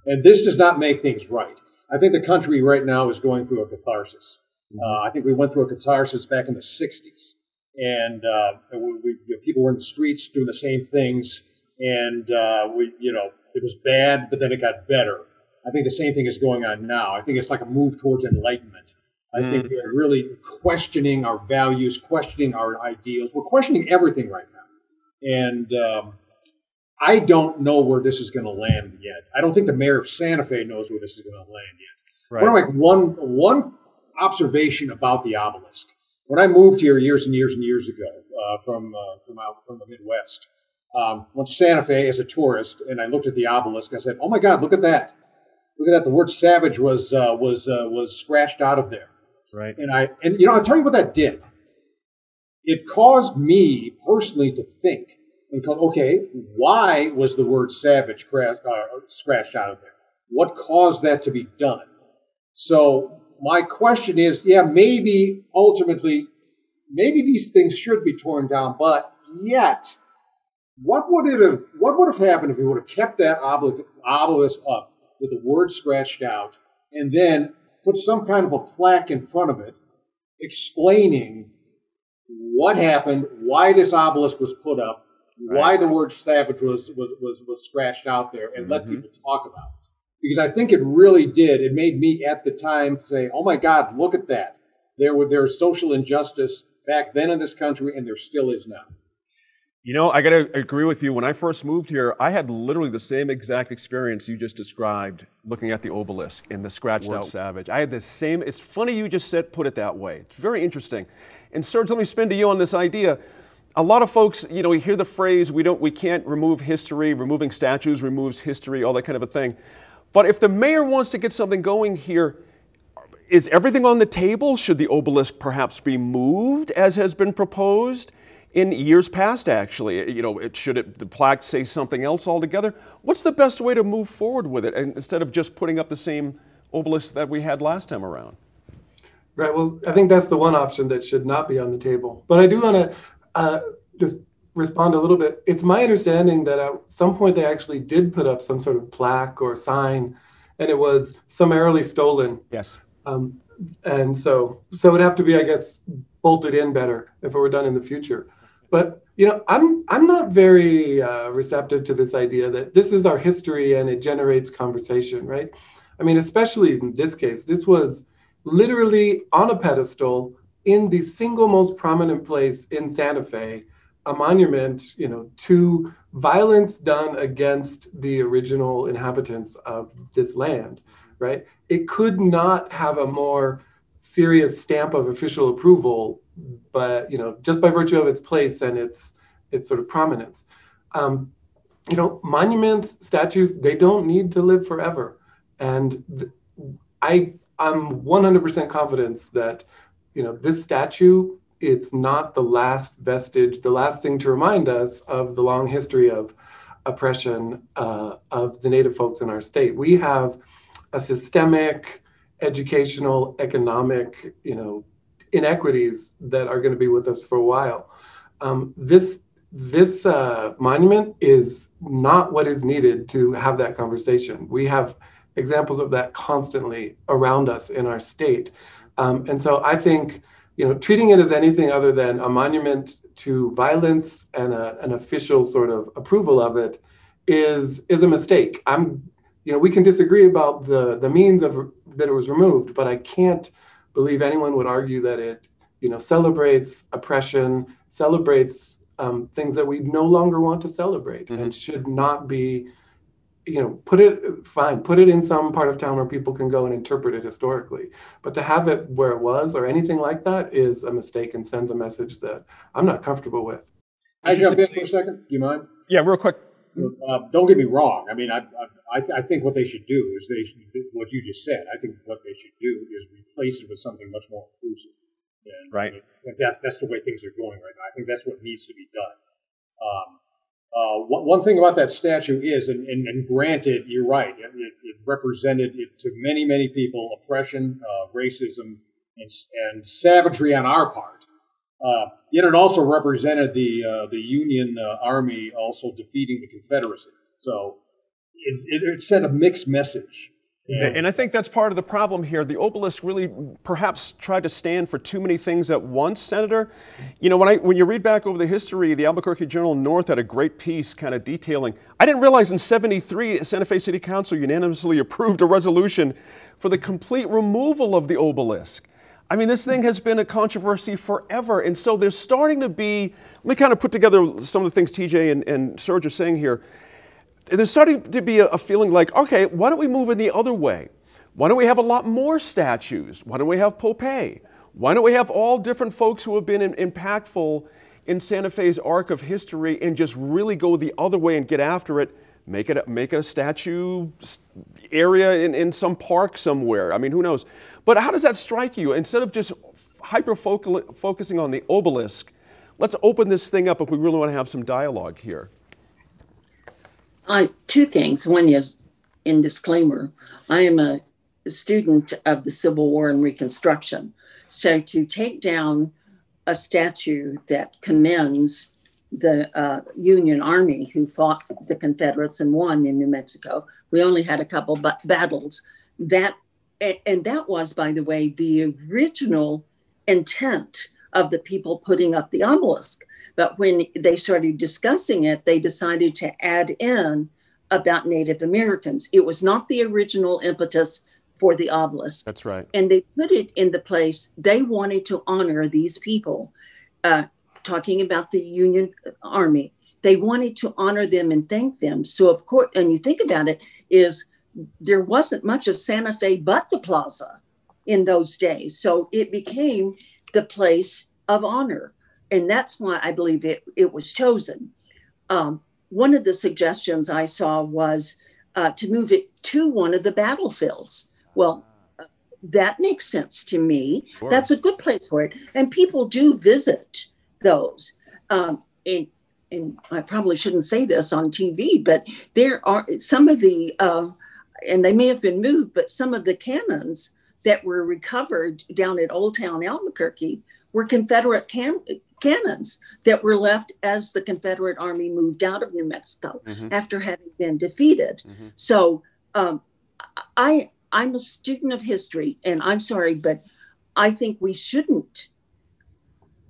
And this does not make things right. I think the country right now is going through a catharsis. Mm-hmm. Uh, I think we went through a catharsis back in the 60s. And uh, we, we, you know, people were in the streets doing the same things. And, uh, we, you know, it was bad, but then it got better. I think the same thing is going on now. I think it's like a move towards enlightenment. I mm. think we're really questioning our values, questioning our ideals. We're questioning everything right now. And um, I don't know where this is going to land yet. I don't think the mayor of Santa Fe knows where this is going to land yet. Right. One, like one, one observation about the obelisk. When I moved here years and years and years ago uh, from, uh, from, out, from the Midwest, um, went to Santa Fe as a tourist, and I looked at the obelisk. I said, "Oh my God, look at that! Look at that! The word savage was uh, was uh, was scratched out of there." Right. And I and you know I'll tell you what that did. It caused me personally to think and go, okay, why was the word savage uh, scratched out of there? What caused that to be done? So my question is, yeah, maybe ultimately, maybe these things should be torn down, but yet, what would it have? What would have happened if we would have kept that obelisk up with the word scratched out, and then put some kind of a plaque in front of it explaining what happened, why this obelisk was put up, right. why the word savage was, was, was, was scratched out there, and mm-hmm. let people talk about it. Because I think it really did. It made me at the time say, oh my God, look at that. There, were, there was social injustice back then in this country, and there still is now. You know, I got to agree with you. When I first moved here, I had literally the same exact experience you just described looking at the obelisk in the scratched Word out savage. I had the same, it's funny you just said, put it that way. It's very interesting. And Serge, let me spin to you on this idea. A lot of folks, you know, we hear the phrase, we don't, we can't remove history, removing statues removes history, all that kind of a thing. But if the mayor wants to get something going here, is everything on the table? Should the obelisk perhaps be moved as has been proposed? in years past, actually. You know, it, should it, the plaque say something else altogether? What's the best way to move forward with it instead of just putting up the same obelisk that we had last time around? Right. Well, I think that's the one option that should not be on the table. But I do want to uh, just respond a little bit. It's my understanding that at some point they actually did put up some sort of plaque or sign, and it was summarily stolen. Yes. Um, and so, so it would have to be, I guess, bolted in better if it were done in the future. But you know, I'm I'm not very uh, receptive to this idea that this is our history and it generates conversation, right? I mean, especially in this case, this was literally on a pedestal in the single most prominent place in Santa Fe, a monument, you know, to violence done against the original inhabitants of this land, right? It could not have a more serious stamp of official approval but you know, just by virtue of its place and its its sort of prominence. Um, you know, monuments, statues, they don't need to live forever. And th- I I'm 100% confident that you know this statue it's not the last vestige, the last thing to remind us of the long history of oppression uh, of the native folks in our state. We have a systemic educational, economic, you know, inequities that are going to be with us for a while. Um, this this uh, monument is not what is needed to have that conversation. We have examples of that constantly around us in our state, um, and so I think you know treating it as anything other than a monument to violence and a, an official sort of approval of it is is a mistake. I'm you know we can disagree about the the means of that it was removed, but I can't believe anyone would argue that it, you know, celebrates oppression, celebrates um, things that we no longer want to celebrate Mhm. and should not be you know put it fine put it in some part of town where people can go and interpret it historically but to have it where it was or anything like that is a mistake and sends a message that i'm not comfortable with I jump in for a second. Do you mind? Yeah, real quick. Uh, don't get me wrong. I mean, I, I, I think what they should do is they should, what you just said. I think what they should do is replace it with something much more inclusive. And Right. and that, that's the way things are going right now. I think that's what needs to be done. Um, uh, one, thing about that statue is, and, and, and granted, you're right, it, it, it represented it to many, many people oppression, uh, racism, and, and savagery on our part. Uh, yet it also represented the uh, the Union uh, Army also defeating the Confederacy. So it, it, it sent a mixed message. And, And I think that's part of the problem here. The obelisk really perhaps tried to stand for too many things at once, Senator. You know, when, I, when you read back over the history, the Albuquerque Journal North had a great piece kind of detailing. I didn't realize in 73, Santa Fe City Council unanimously approved a resolution for the complete removal of the obelisk. I mean, this thing has been a controversy forever. And so there's starting to be, let me kind of put together some of the things TJ and, and Serge are saying here there's starting to be a, feeling like, okay, why don't we move in the other way? Why don't we have a lot more statues? Why don't we have Po'pay? Why don't we have all different folks who have been in, impactful in Santa Fe's arc of history and just really go the other way and get after it? Make it a, make it a statue area in, in some park somewhere. I mean, who knows? But how does that strike you? Instead of just hyper focusing on the obelisk, let's open this thing up if we really want to have some dialogue here. Two things. One is in disclaimer, I am a student of the Civil War and Reconstruction. So to take down a statue that commends the uh, Union Army who fought the Confederates and won in New Mexico, we only had a couple ba- battles. That and that was, by the way, the original intent of the people putting up the obelisk. But when they started discussing it, they decided to add in about Native Americans. It was not the original impetus for the obelisk. That's right. And they put it in the place they wanted to honor these people, uh, talking about the Union Army. They wanted to honor them and thank them. So, of course, and you think about it, is there wasn't much of Santa Fe but the plaza in those days. So it became the place of honor and that's why I believe it, it was chosen. Um, one of the suggestions I saw was uh, to move it to one of the battlefields. Well, uh, that makes sense to me. Sure. That's a good place for it, and people do visit those. Um, and, and I probably shouldn't say this on TV, but there are some of the, uh, and they may have been moved, but some of the cannons that were recovered down at Old Town Albuquerque were Confederate can- cannons that were left as the Confederate Army moved out of New Mexico Mhm. after having been defeated. Mhm. So um, I I'm a student of history, and I'm sorry, but I think we shouldn't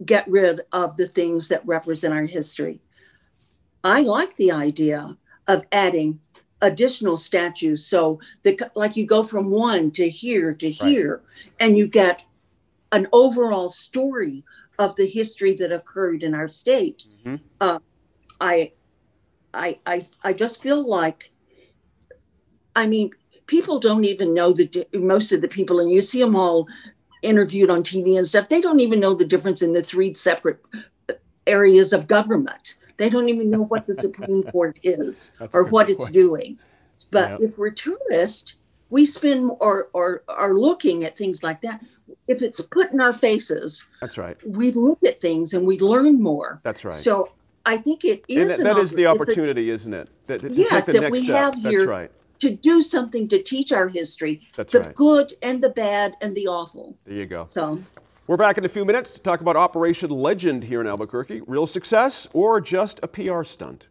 get rid of the things that represent our history. I like the idea of adding additional statues so that like you go from one to here to here and you get an overall story of the history that occurred in our state. Mhm. Uh, I, I, I, I just feel like, I mean, people don't even know the most of the people, and you see them all interviewed on TV and stuff. They don't even know the difference in the three separate areas of government. They don't even know what the Supreme Court is That's or what it's doing. But Yeah. if we're tourists, we spend or or are looking at things like that. If it's put in our faces, That's right. we look at things and we learn more. That's right. So I think it is. And that, that is the oppor- it's a- opportunity, isn't it? That, to Yes, that we step. have That's here- right. to do something to teach our history, That's the right. good and the bad and the awful. There you go. So We're back in a few minutes to talk about Operation Legend here in Albuquerque. Real success or just a PR stunt?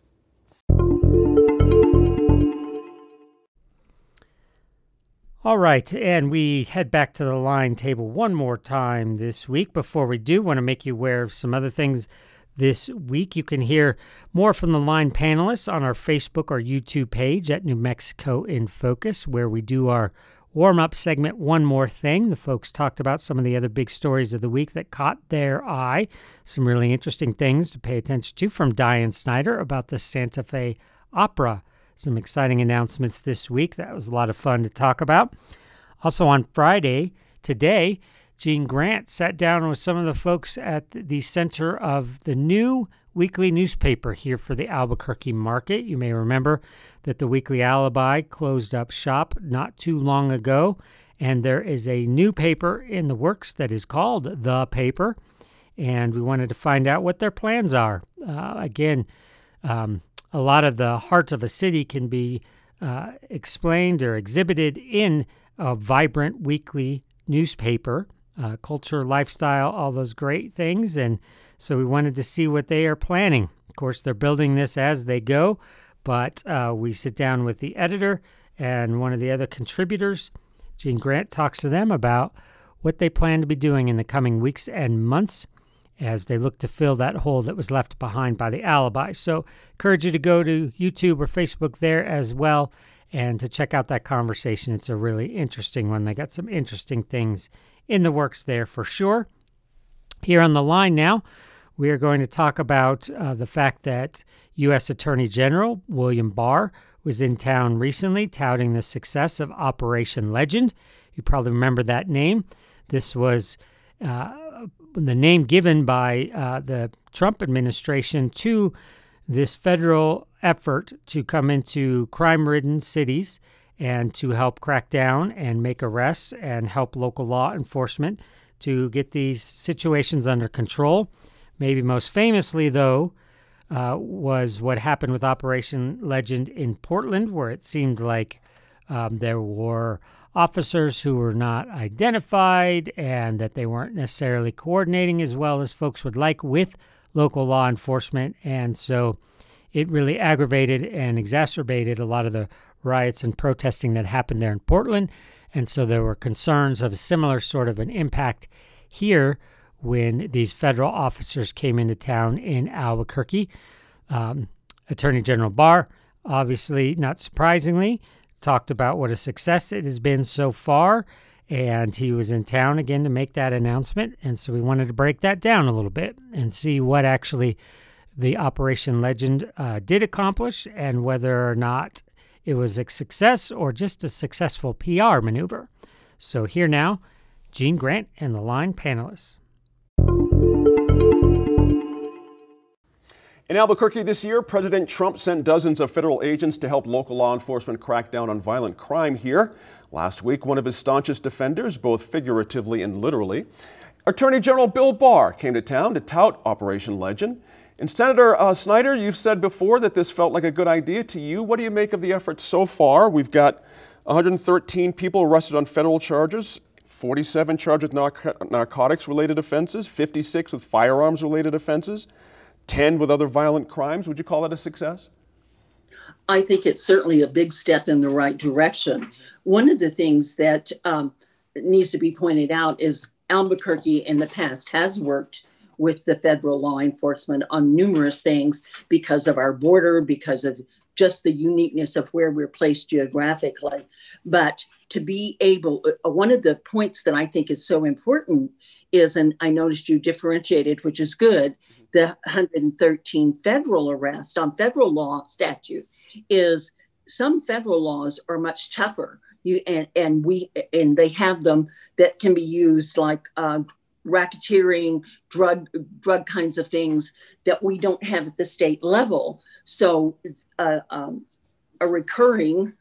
All right, and we head back to the line table one more time this week. Before we do, want to make you aware of some other things this week. You can hear more from the line panelists on our Facebook or YouTube page at New Mexico in Focus, where we do our warm up segment, One More Thing. The folks talked about some of the other big stories of the week that caught their eye. Some really interesting things to pay attention to from Diane Snyder about the Santa Fe Opera. Some exciting announcements this week. That was a lot of fun to talk about. Also on Friday, today, Gene Grant sat down with some of the folks at the center of the new weekly newspaper here for the Albuquerque market. You may remember that the Weekly Alibi closed up shop not too long ago, and there is a new paper in the works that is called The Paper, and we wanted to find out what their plans are. Uh, again, um, a lot of the heart of a city can be uh, explained or exhibited in a vibrant weekly newspaper, uh, culture, lifestyle, all those great things. And so we wanted to see what they are planning. Of course, they're building this as they go, but uh, we sit down with the editor and one of the other contributors. Gene Grant talks to them about what they plan to be doing in the coming weeks and months as they look to fill that hole that was left behind by the alibi. So, encourage you to go to YouTube or Facebook there as well and to check out that conversation. It's a really interesting one. They got some interesting things in the works there for sure. Here on the line now, we are going to talk about uh, the fact that U.S. Attorney General William Barr was in town recently touting the success of Operation Legend. You probably remember that name. This was uh, the name given by uh, the Trump administration to this federal effort to come into crime ridden cities and to help crack down and make arrests and help local law enforcement to get these situations under control. Maybe most famously, though, uh, was what happened with Operation Legend in Portland, where it seemed like um, there were officers who were not identified and that they weren't necessarily coordinating as well as folks would like with local law enforcement. And so it really aggravated and exacerbated a lot of the riots and protesting that happened there in Portland. And so there were concerns of a similar sort of an impact here when these federal officers came into town in Albuquerque. Um, Attorney General Barr, obviously, not surprisingly, talked about what a success it has been so far. And he was in town again to make that announcement. And so we wanted to break that down a little bit and see what actually the Operation Legend uh, did accomplish and whether or not it was a success or just a successful PR maneuver. So here now, Gene Grant and the line panelists. In Albuquerque this year, President Trump sent dozens of federal agents to help local law enforcement crack down on violent crime here. Last week, one of his staunchest defenders, both figuratively and literally, Attorney General Bill Barr came to town to tout Operation Legend. And Senator uh, Snyder, you've said before that this felt like a good idea to you. What do you make of the effort so far? We've got 113 people arrested on federal charges, 47 charged with narc- narcotics related offenses, 56 with firearms related offenses. 10 with other violent crimes. Would you call that a success? I think it's certainly a big step in the right direction. One of the things that um, needs to be pointed out is Albuquerque in the past has worked with the federal law enforcement on numerous things because of our border, because of just the uniqueness of where we're placed geographically. But to be able, uh, one of the points that I think is so important is, and I noticed you differentiated, which is good, the 113 federal arrest on federal law statute is some federal laws are much tougher. You and, and we and they have them that can be used like uh, racketeering, drug drug kinds of things that we don't have at the state level. So uh, um, a recurring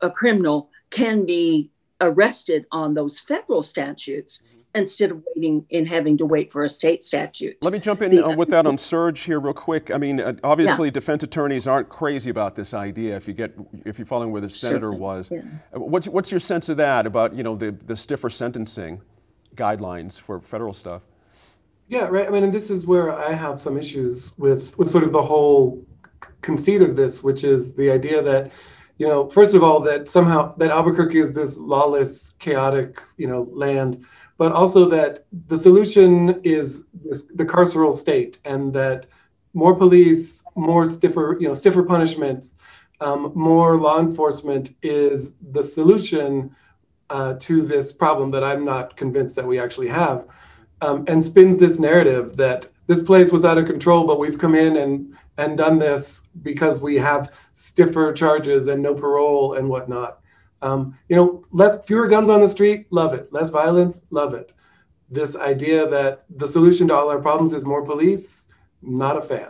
a criminal can be arrested on those federal statutes instead of waiting and having to wait for a state statute. Let me jump in the, uh, with that on Serge here real quick. I mean, uh, obviously, yeah. defense attorneys aren't crazy about this idea. If you get, if you're following where the senator sure. was, yeah. Uh, what's what's your sense of that about you know the the stiffer sentencing guidelines for federal stuff? Yeah, right. I mean, and this is where I have some issues with with sort of the whole conceit of this, which is the idea that you know, first of all, that somehow that Albuquerque is this lawless, chaotic, you know, land but also that the solution is this, the carceral state and that more police, more stiffer, you know, stiffer punishments, um, more law enforcement is the solution uh, to this problem that I'm not convinced that we actually have, um, and spins this narrative that this place was out of control, but we've come in and and done this because we have stiffer charges and no parole and whatnot. Um, you know, less fewer guns on the street, love it. Less violence, love it. This idea that the solution to all our problems is more police, not a fan.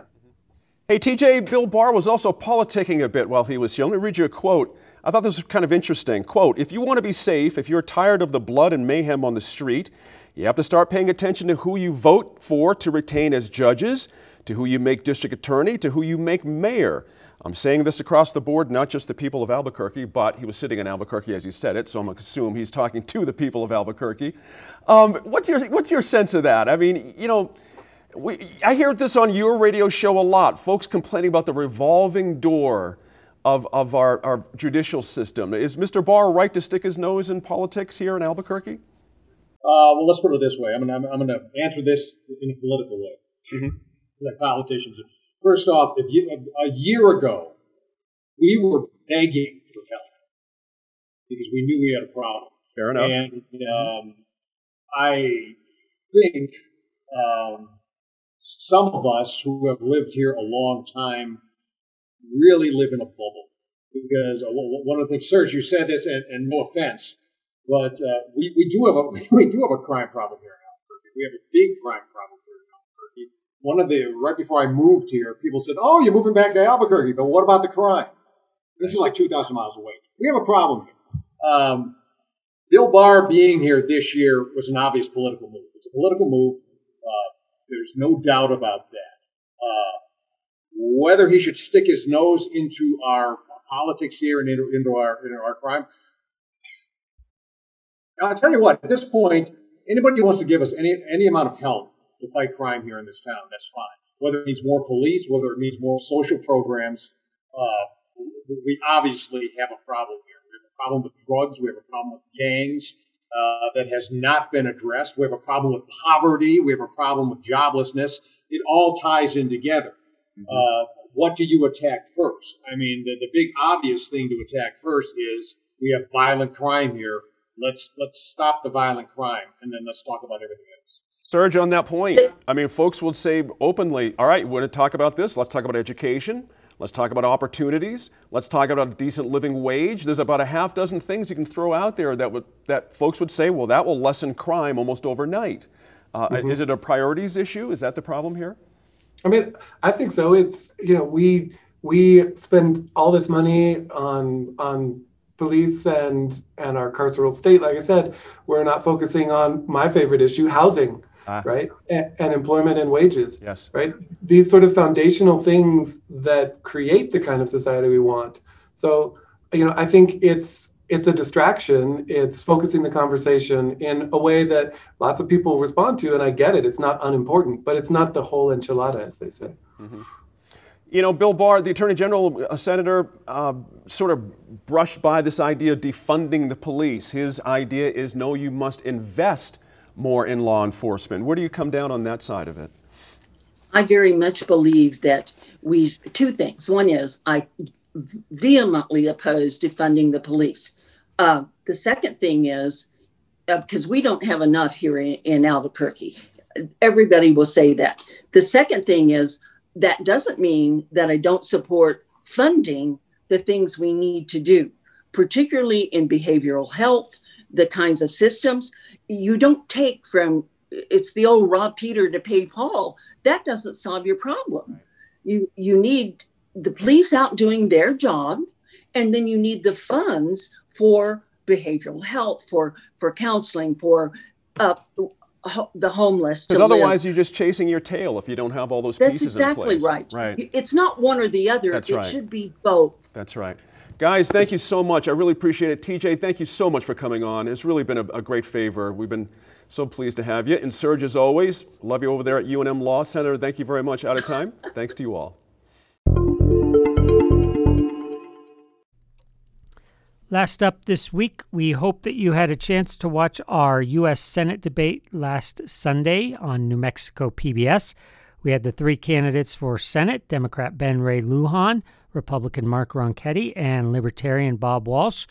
Hey, TJ, Bill Barr was also politicking a bit while he was here. Let me read you a quote. I thought this was kind of interesting. Quote, if you want to be safe, if you're tired of the blood and mayhem on the street, you have to start paying attention to who you vote for to retain as judges, to who you make district attorney, to who you make mayor. I'm saying this across the board, not just the people of Albuquerque, but he was sitting in Albuquerque as he said it, so I'm going to assume he's talking to the people of Albuquerque. Um, what's, your, what's your sense of that? I mean, you know, we, I hear this on your radio show a lot, folks complaining about the revolving door of, of our, our judicial system. Is Mr. Barr right to stick his nose in politics here in Albuquerque? Uh, well, let's put it this way. I'm going to I'm going to answer this in a political way. Mm-hmm. Like politicians. First off, if you, a year ago, we were begging for help because we knew we had a problem. Fair enough. And um, I think um, some of us who have lived here a long time really live in a bubble. Because uh, one of the things, Serge, you said this, and, and no offense, but uh, we, we do have a we do have a crime problem here in Albuquerque. We have a big crime problem here in Albuquerque. One of the right before I moved here, people said, "Oh, you're moving back to Albuquerque, but what about the crime?" This is like 2,000 miles away. We have a problem here. Um, Bill Barr being here this year was an obvious political move. It's a political move. Uh, there's no doubt about that. Uh, whether he should stick his nose into our politics here and into, into our into our crime, now, I'll tell you what, at this point, anybody who wants to give us any, any amount of help to fight crime here in this town, that's fine. Whether it means more police, whether it means more social programs, uh, we obviously have a problem here. We have a problem with drugs. We have a problem with gangs uh, that has not been addressed. We have a problem with poverty. We have a problem with joblessness. It all ties in together. Mm-hmm. Uh, what do you attack first? I mean, the, the big obvious thing to attack first is we have violent crime here Let's let's stop the violent crime, and then let's talk about everything else. Serge, on that point, I mean, folks will say openly, "All right, we're going to talk about this. Let's talk about education. Let's talk about opportunities. Let's talk about a decent living wage." There's about a half dozen things you can throw out there that would that folks would say, "Well, that will lessen crime almost overnight." Uh, mm-hmm. Is it a priorities issue? Is that the problem here? I mean, I think so. It's you know we we spend all this money on on police and and our carceral state like i said we're not focusing on my favorite issue housing ah. right? And, and, employment and wages yes. right? These sort of foundational things that create the kind of society we want. So you know i think it's it's a distraction. It's focusing the conversation in a way that lots of people respond to and i get it. It's not unimportant but it's not the whole enchilada as they say. Mm-hmm. You know, Bill Barr, the Attorney General, a senator, uh, sort of brushed by this idea of defunding the police. His idea is no, you must invest more in law enforcement. Where do you come down on that side of it? I very much believe that we, two things. One is I vehemently oppose defunding the police. Uh, the second thing is because uh, we don't have enough here in, in Albuquerque. Everybody will say that. The second thing is that doesn't mean that I don't support funding the things we need to do, particularly in behavioral health, the kinds of systems. You don't take from, it's the old rob Peter to pay Paul. That doesn't solve your problem. You, you need the police out doing their job, and then you need the funds for behavioral health, for, for counseling, for uh, the homeless. Because otherwise, live. you're just chasing your tail if you don't have all those That's pieces exactly in place. right. Right. It's not one or the other. That's it right. should be both. That's right. Guys, thank you so much. I really appreciate it. TJ, thank you so much for coming on. It's really been a, a great favor. We've been so pleased to have you. And Serge, as always, love you over there at UNM Law Center. Thank you very much. Out of time. Thanks to you all. Last up this week, we hope that you had a chance to watch our U.S. Senate debate last Sunday on New Mexico PBS. We had the three candidates for Senate Democrat Ben Ray Lujan, Republican Mark Ronchetti, and Libertarian Bob Walsh,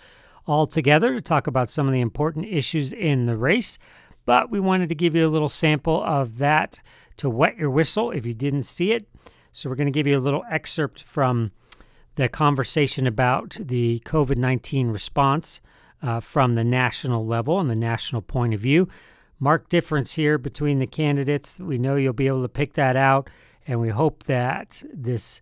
all together to talk about some of the important issues in the race. But we wanted to give you a little sample of that to wet your whistle if you didn't see it. So we're going to give you a little excerpt from the conversation about the COVID 19 response uh, from the national level and the national point of view. Marked difference here between the candidates. We know you'll be able to pick that out, and we hope that this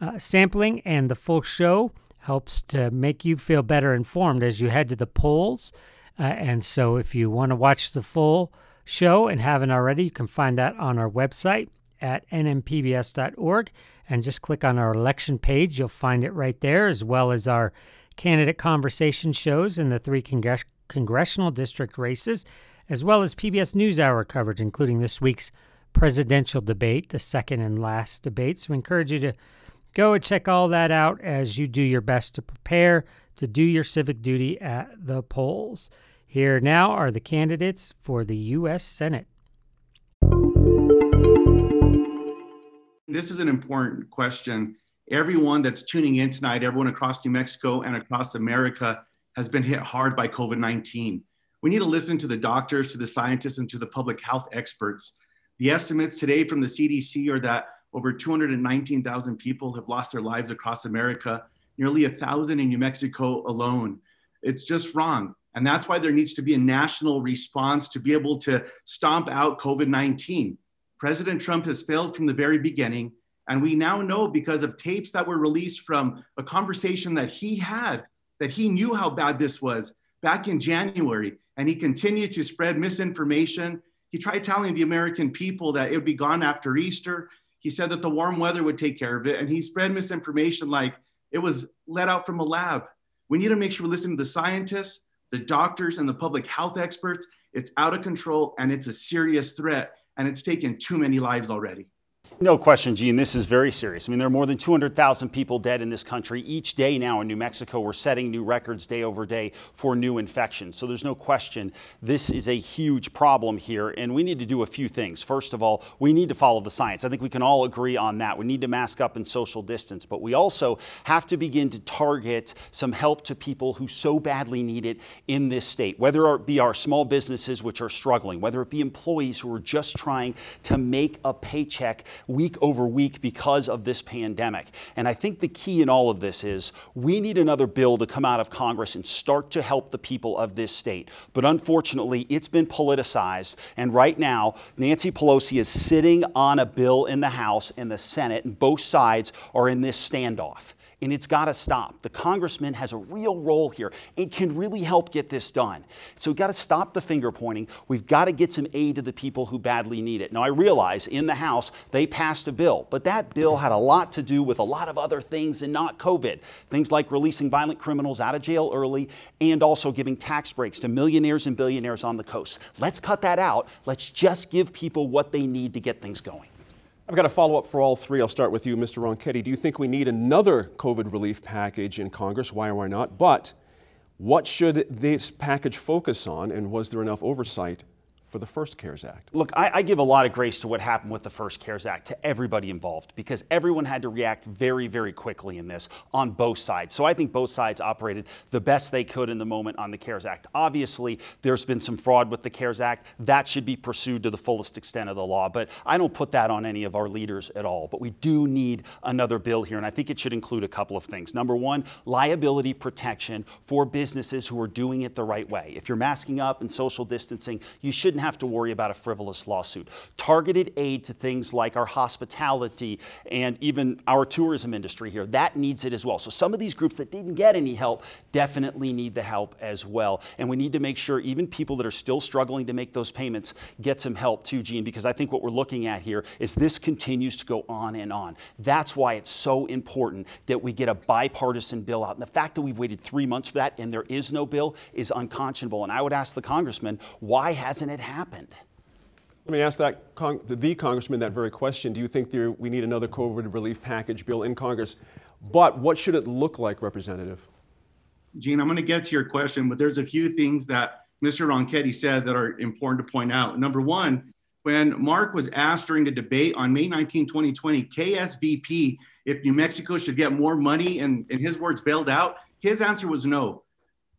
uh, sampling and the full show helps to make you feel better informed as you head to the polls. Uh, and so, if you want to watch the full show and haven't already, you can find that on our website at nmpbs.org and just click on our election page. You'll find it right there, as well as our candidate conversation shows in the three congress- congressional district races, as well as PBS NewsHour coverage, including this week's presidential debate, the second and last debate. So we encourage you to go and check all that out as you do your best to prepare to do your civic duty at the polls. Here now are the candidates for the U.S. Senate. This is an important question. Everyone that's tuning in tonight, everyone across New Mexico and across America has been hit hard by COVID 19. We need to listen to the doctors, to the scientists, and to the public health experts. The estimates today from the CDC are that over 219,000 people have lost their lives across America, nearly a thousand in New Mexico alone. It's just wrong. And that's why there needs to be a national response to be able to stomp out COVID 19. President Trump has failed from the very beginning. And we now know because of tapes that were released from a conversation that he had, that he knew how bad this was back in January. And he continued to spread misinformation. He tried telling the American people that it would be gone after Easter. He said that the warm weather would take care of it. And he spread misinformation like it was let out from a lab. We need to make sure we listen to the scientists the doctors and the public health experts. It's out of control and it's a serious threat, and it's taken too many lives already. No question, Gene. This is very serious. I mean, there are more than 200,000 people dead in this country each day now in New Mexico. We're setting new records day over day for new infections. So there's no question this is a huge problem here, and we need to do a few things. First of all, we need to follow the science. I think we can all agree on that. We need to mask up and social distance, but we also have to begin to target some help to people who so badly need it in this state, whether it be our small businesses which are struggling, whether it be employees who are just trying to make a paycheck week over week because of this pandemic. And I think the key in all of this is we need another bill to come out of Congress and start to help the people of this state. But unfortunately, it's been politicized. And right now, Nancy Pelosi is sitting on a bill in the House and the Senate, and both sides are in this standoff and it's got to stop. The congressman has a real role here and can really help get this done. So we've got to stop the finger pointing. We've got to get some aid to the people who badly need it. Now, I realize in the House they passed a bill, but that bill had a lot to do with a lot of other things and not COVID. Things like releasing violent criminals out of jail early and also giving tax breaks to millionaires and billionaires on the coast. Let's cut that out. Let's just give people what they need to get things going. I've got a follow up for all three. I'll start with you, Mr. Ronchetti. Do you think we need another COVID relief package in Congress? Why or why not? But what should this package focus on, and was there enough oversight for the first CARES Act? Look, I, I, give a lot of grace to what happened with the first CARES Act to everybody involved because everyone had to react very, very quickly in this on both sides. So I think both sides operated the best they could in the moment on the CARES Act. Obviously, there's been some fraud with the CARES Act. That should be pursued to the fullest extent of the law, but I don't put that on any of our leaders at all. But we do need another bill here, and I think it should include a couple of things. Number one, liability protection for businesses who are doing it the right way. If you're masking up and social distancing, you shouldn't have to worry about a frivolous lawsuit. Targeted aid to things like our hospitality and even our tourism industry here, that needs it as well. So some of these groups that didn't get any help definitely need the help as well. And we need to make sure even people that are still struggling to make those payments get some help too, Gene, because I think what we're looking at here is this continues to go on and on. That's why it's so important that we get a bipartisan bill out. And the fact that we've waited three months for that and there is no bill is unconscionable. And I would ask the congressman, why hasn't it happened. Let me ask that the congressman that very question. Do you think there, we need another COVID relief package bill in Congress? But what should it look like, Representative? Gene, I'm going to get to your question, but there's a few things that Mr. Ronchetti said that are important to point out. Number one, when Mark was asked during the debate on May 19, 2020, KSVP, if New Mexico should get more money and, in his words, bailed out, his answer was no.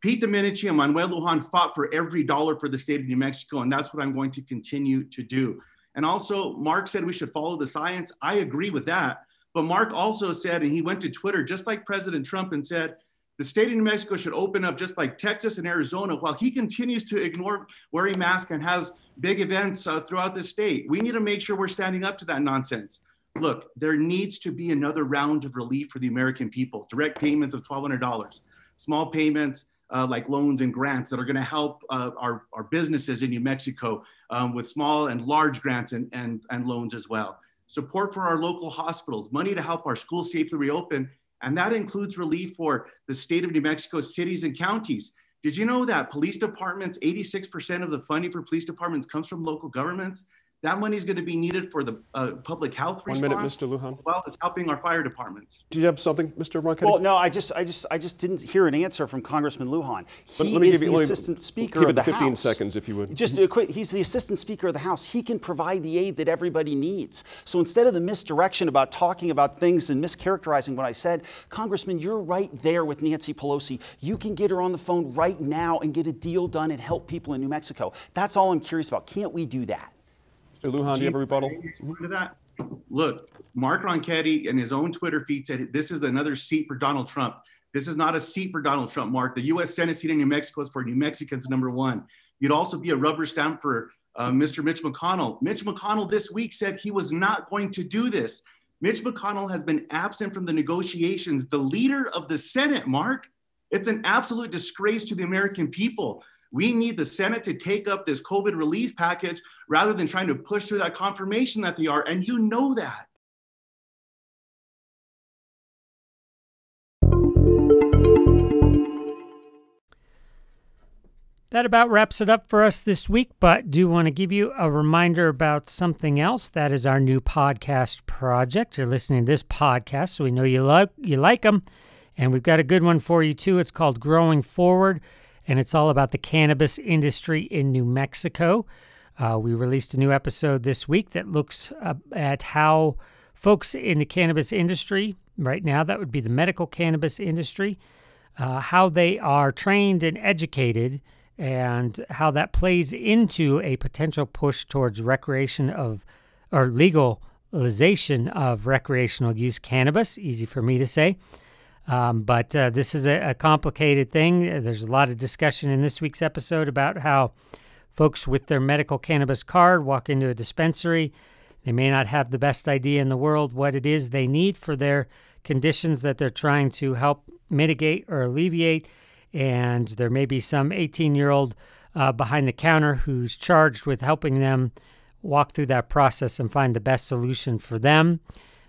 Pete Domenici and Manuel Lujan fought for every dollar for the state of New Mexico, and that's what I'm going to continue to do. And also, Mark said we should follow the science. I agree with that. But Mark also said, and he went to Twitter just like President Trump and said, the state of New Mexico should open up just like Texas and Arizona while he continues to ignore wearing masks and has big events uh, throughout the state. We need to make sure we're standing up to that nonsense. Look, there needs to be another round of relief for the American people, direct payments of $1,200, small payments, uh, like loans and grants that are going to help uh, our, our businesses in New Mexico um, with small and large grants and, and, and loans as well. Support for our local hospitals, money to help our schools safely reopen. And that includes relief for the state of New Mexico cities and counties. Did you know that police departments, 86% of the funding for police departments comes from local governments? That money is going to be needed for the uh, public health One response, minute, Mr. Lujan. as well as helping our fire departments. Do you have something, Mr. Ronchetti? Well, no, I just, I just, I just didn't hear an answer from Congressman Lujan. But He let me is give you- the let me assistant speaker keep it of the 15 House. seconds, if you would. Just a quick, he's the assistant speaker of the House. He can provide the aid that everybody needs. So instead of the misdirection about talking about things and mischaracterizing what I said, Congressman, you're right there with Nancy Pelosi. You can get her on the phone right now and get a deal done and help people in New Mexico. That's all I'm curious about. Can't we do that? Mr. Lujan, do you have a rebuttal? to that. Look, Mark Ronchetti in his own Twitter feed said this is another seat for Donald Trump. This is not a seat for Donald Trump, Mark. The U.S. Senate seat in New Mexico is for New Mexicans, number one. You'd also be a rubber stamp for uh, Mr. Mitch McConnell. Mitch McConnell this week said he was not going to do this. Mitch McConnell has been absent from the negotiations. The leader of the Senate, Mark, it's an absolute disgrace to the American people. We need the Senate to take up this COVID relief package rather than trying to push through that confirmation that they are. And you know that. That about wraps it up for us this week, but do want to give you a reminder about something else. That is our new podcast project. You're listening to this podcast, so we know you like you like them, and we've got a good one for you too. It's called Growing Forward, and it's all about the cannabis industry in New Mexico. Uh, we released a new episode this week that looks uh, at how folks in the cannabis industry right now, that would be the medical cannabis industry, uh, how they are trained and educated and how that plays into a potential push towards recreation of or legalization of recreational use cannabis. Easy for me to say. Um, but uh, this is a, a complicated thing. There's a lot of discussion in this week's episode about how folks with their medical cannabis card walk into a dispensary. They may not have the best idea in the world what it is they need for their conditions that they're trying to help mitigate or alleviate and there may be some 18 year old uh, behind the counter who's charged with helping them walk through that process and find the best solution for them.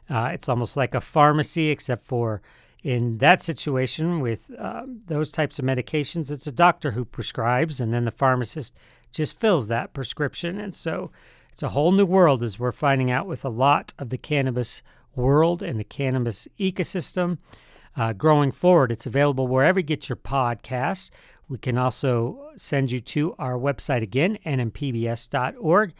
Uh, it's almost like a pharmacy, except for in that situation with uh, those types of medications, it's a doctor who prescribes, and then the pharmacist just fills that prescription. And so it's a whole new world as we're finding out with a lot of the cannabis world and the cannabis ecosystem uh, growing forward. It's available wherever you get your podcasts. We can also send you to our website again, nmpbs.org.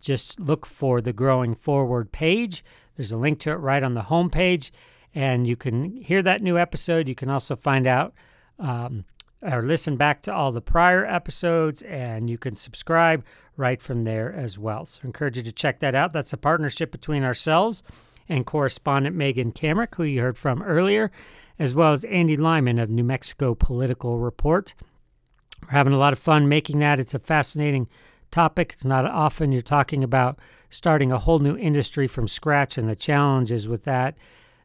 Just look for the Growing Forward page. There's a link to it right on the homepage, and you can hear that new episode. You can also find out um, or listen back to all the prior episodes, and you can subscribe right from there as well. So, I encourage you to check that out. That's a partnership between ourselves and correspondent Megan Kamerick, who you heard from earlier, as well as Andy Lyman of New Mexico Political Report. We're having a lot of fun making that. It's a fascinating topic. It's not often you're talking about starting a whole new industry from scratch and the challenges with that.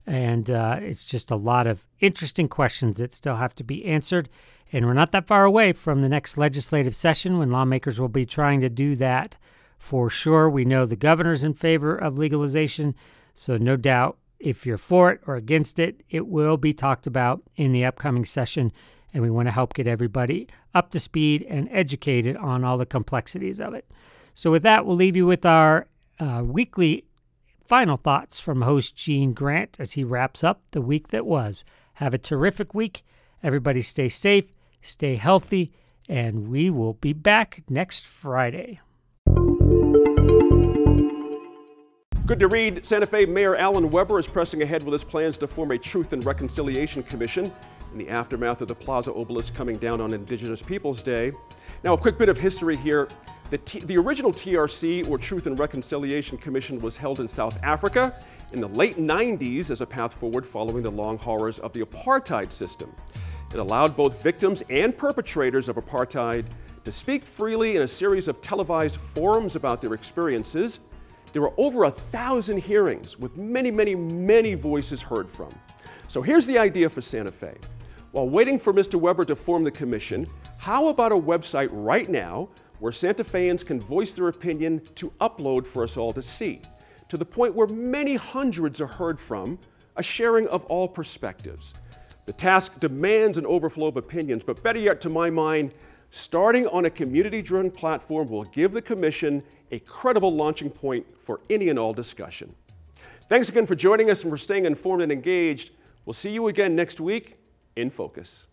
And uh, it's just a lot of interesting questions that still have to be answered. And we're not that far away from the next legislative session when lawmakers will be trying to do that for sure. We know the governor's in favor of legalization. So, no doubt, if you're for it or against it, it will be talked about in the upcoming session. And we want to help get everybody up to speed and educated on all the complexities of it. So, with that, we'll leave you with our uh, weekly final thoughts from host Gene Grant as he wraps up the week that was. Have a terrific week. Everybody stay safe, stay healthy, and we will be back next Friday. Good to read. Santa Fe Mayor Alan Webber is pressing ahead with his plans to form a Truth and Reconciliation Commission. in the aftermath of the Plaza Obelisk coming down on Indigenous Peoples Day. Now, a quick bit of history here. The, T the original TRC, or Truth and Reconciliation Commission, was held in South Africa in the late 90s as a path forward following the long horrors of the apartheid system. It allowed both victims and perpetrators of apartheid to speak freely in a series of televised forums about their experiences. There were over a thousand hearings with many, many, many voices heard from. So here's the idea for Santa Fe. While waiting for Mr. Webber to form the commission, how about a website right now where Santa Feans can voice their opinion to upload for us all to see, to the point where many hundreds are heard from, a sharing of all perspectives. The task demands an overflow of opinions, but better yet, to my mind, starting on a community driven platform will give the Commission a credible launching point for any and all discussion. Thanks again for joining us and for staying informed and engaged. We'll see you again next week in Focus.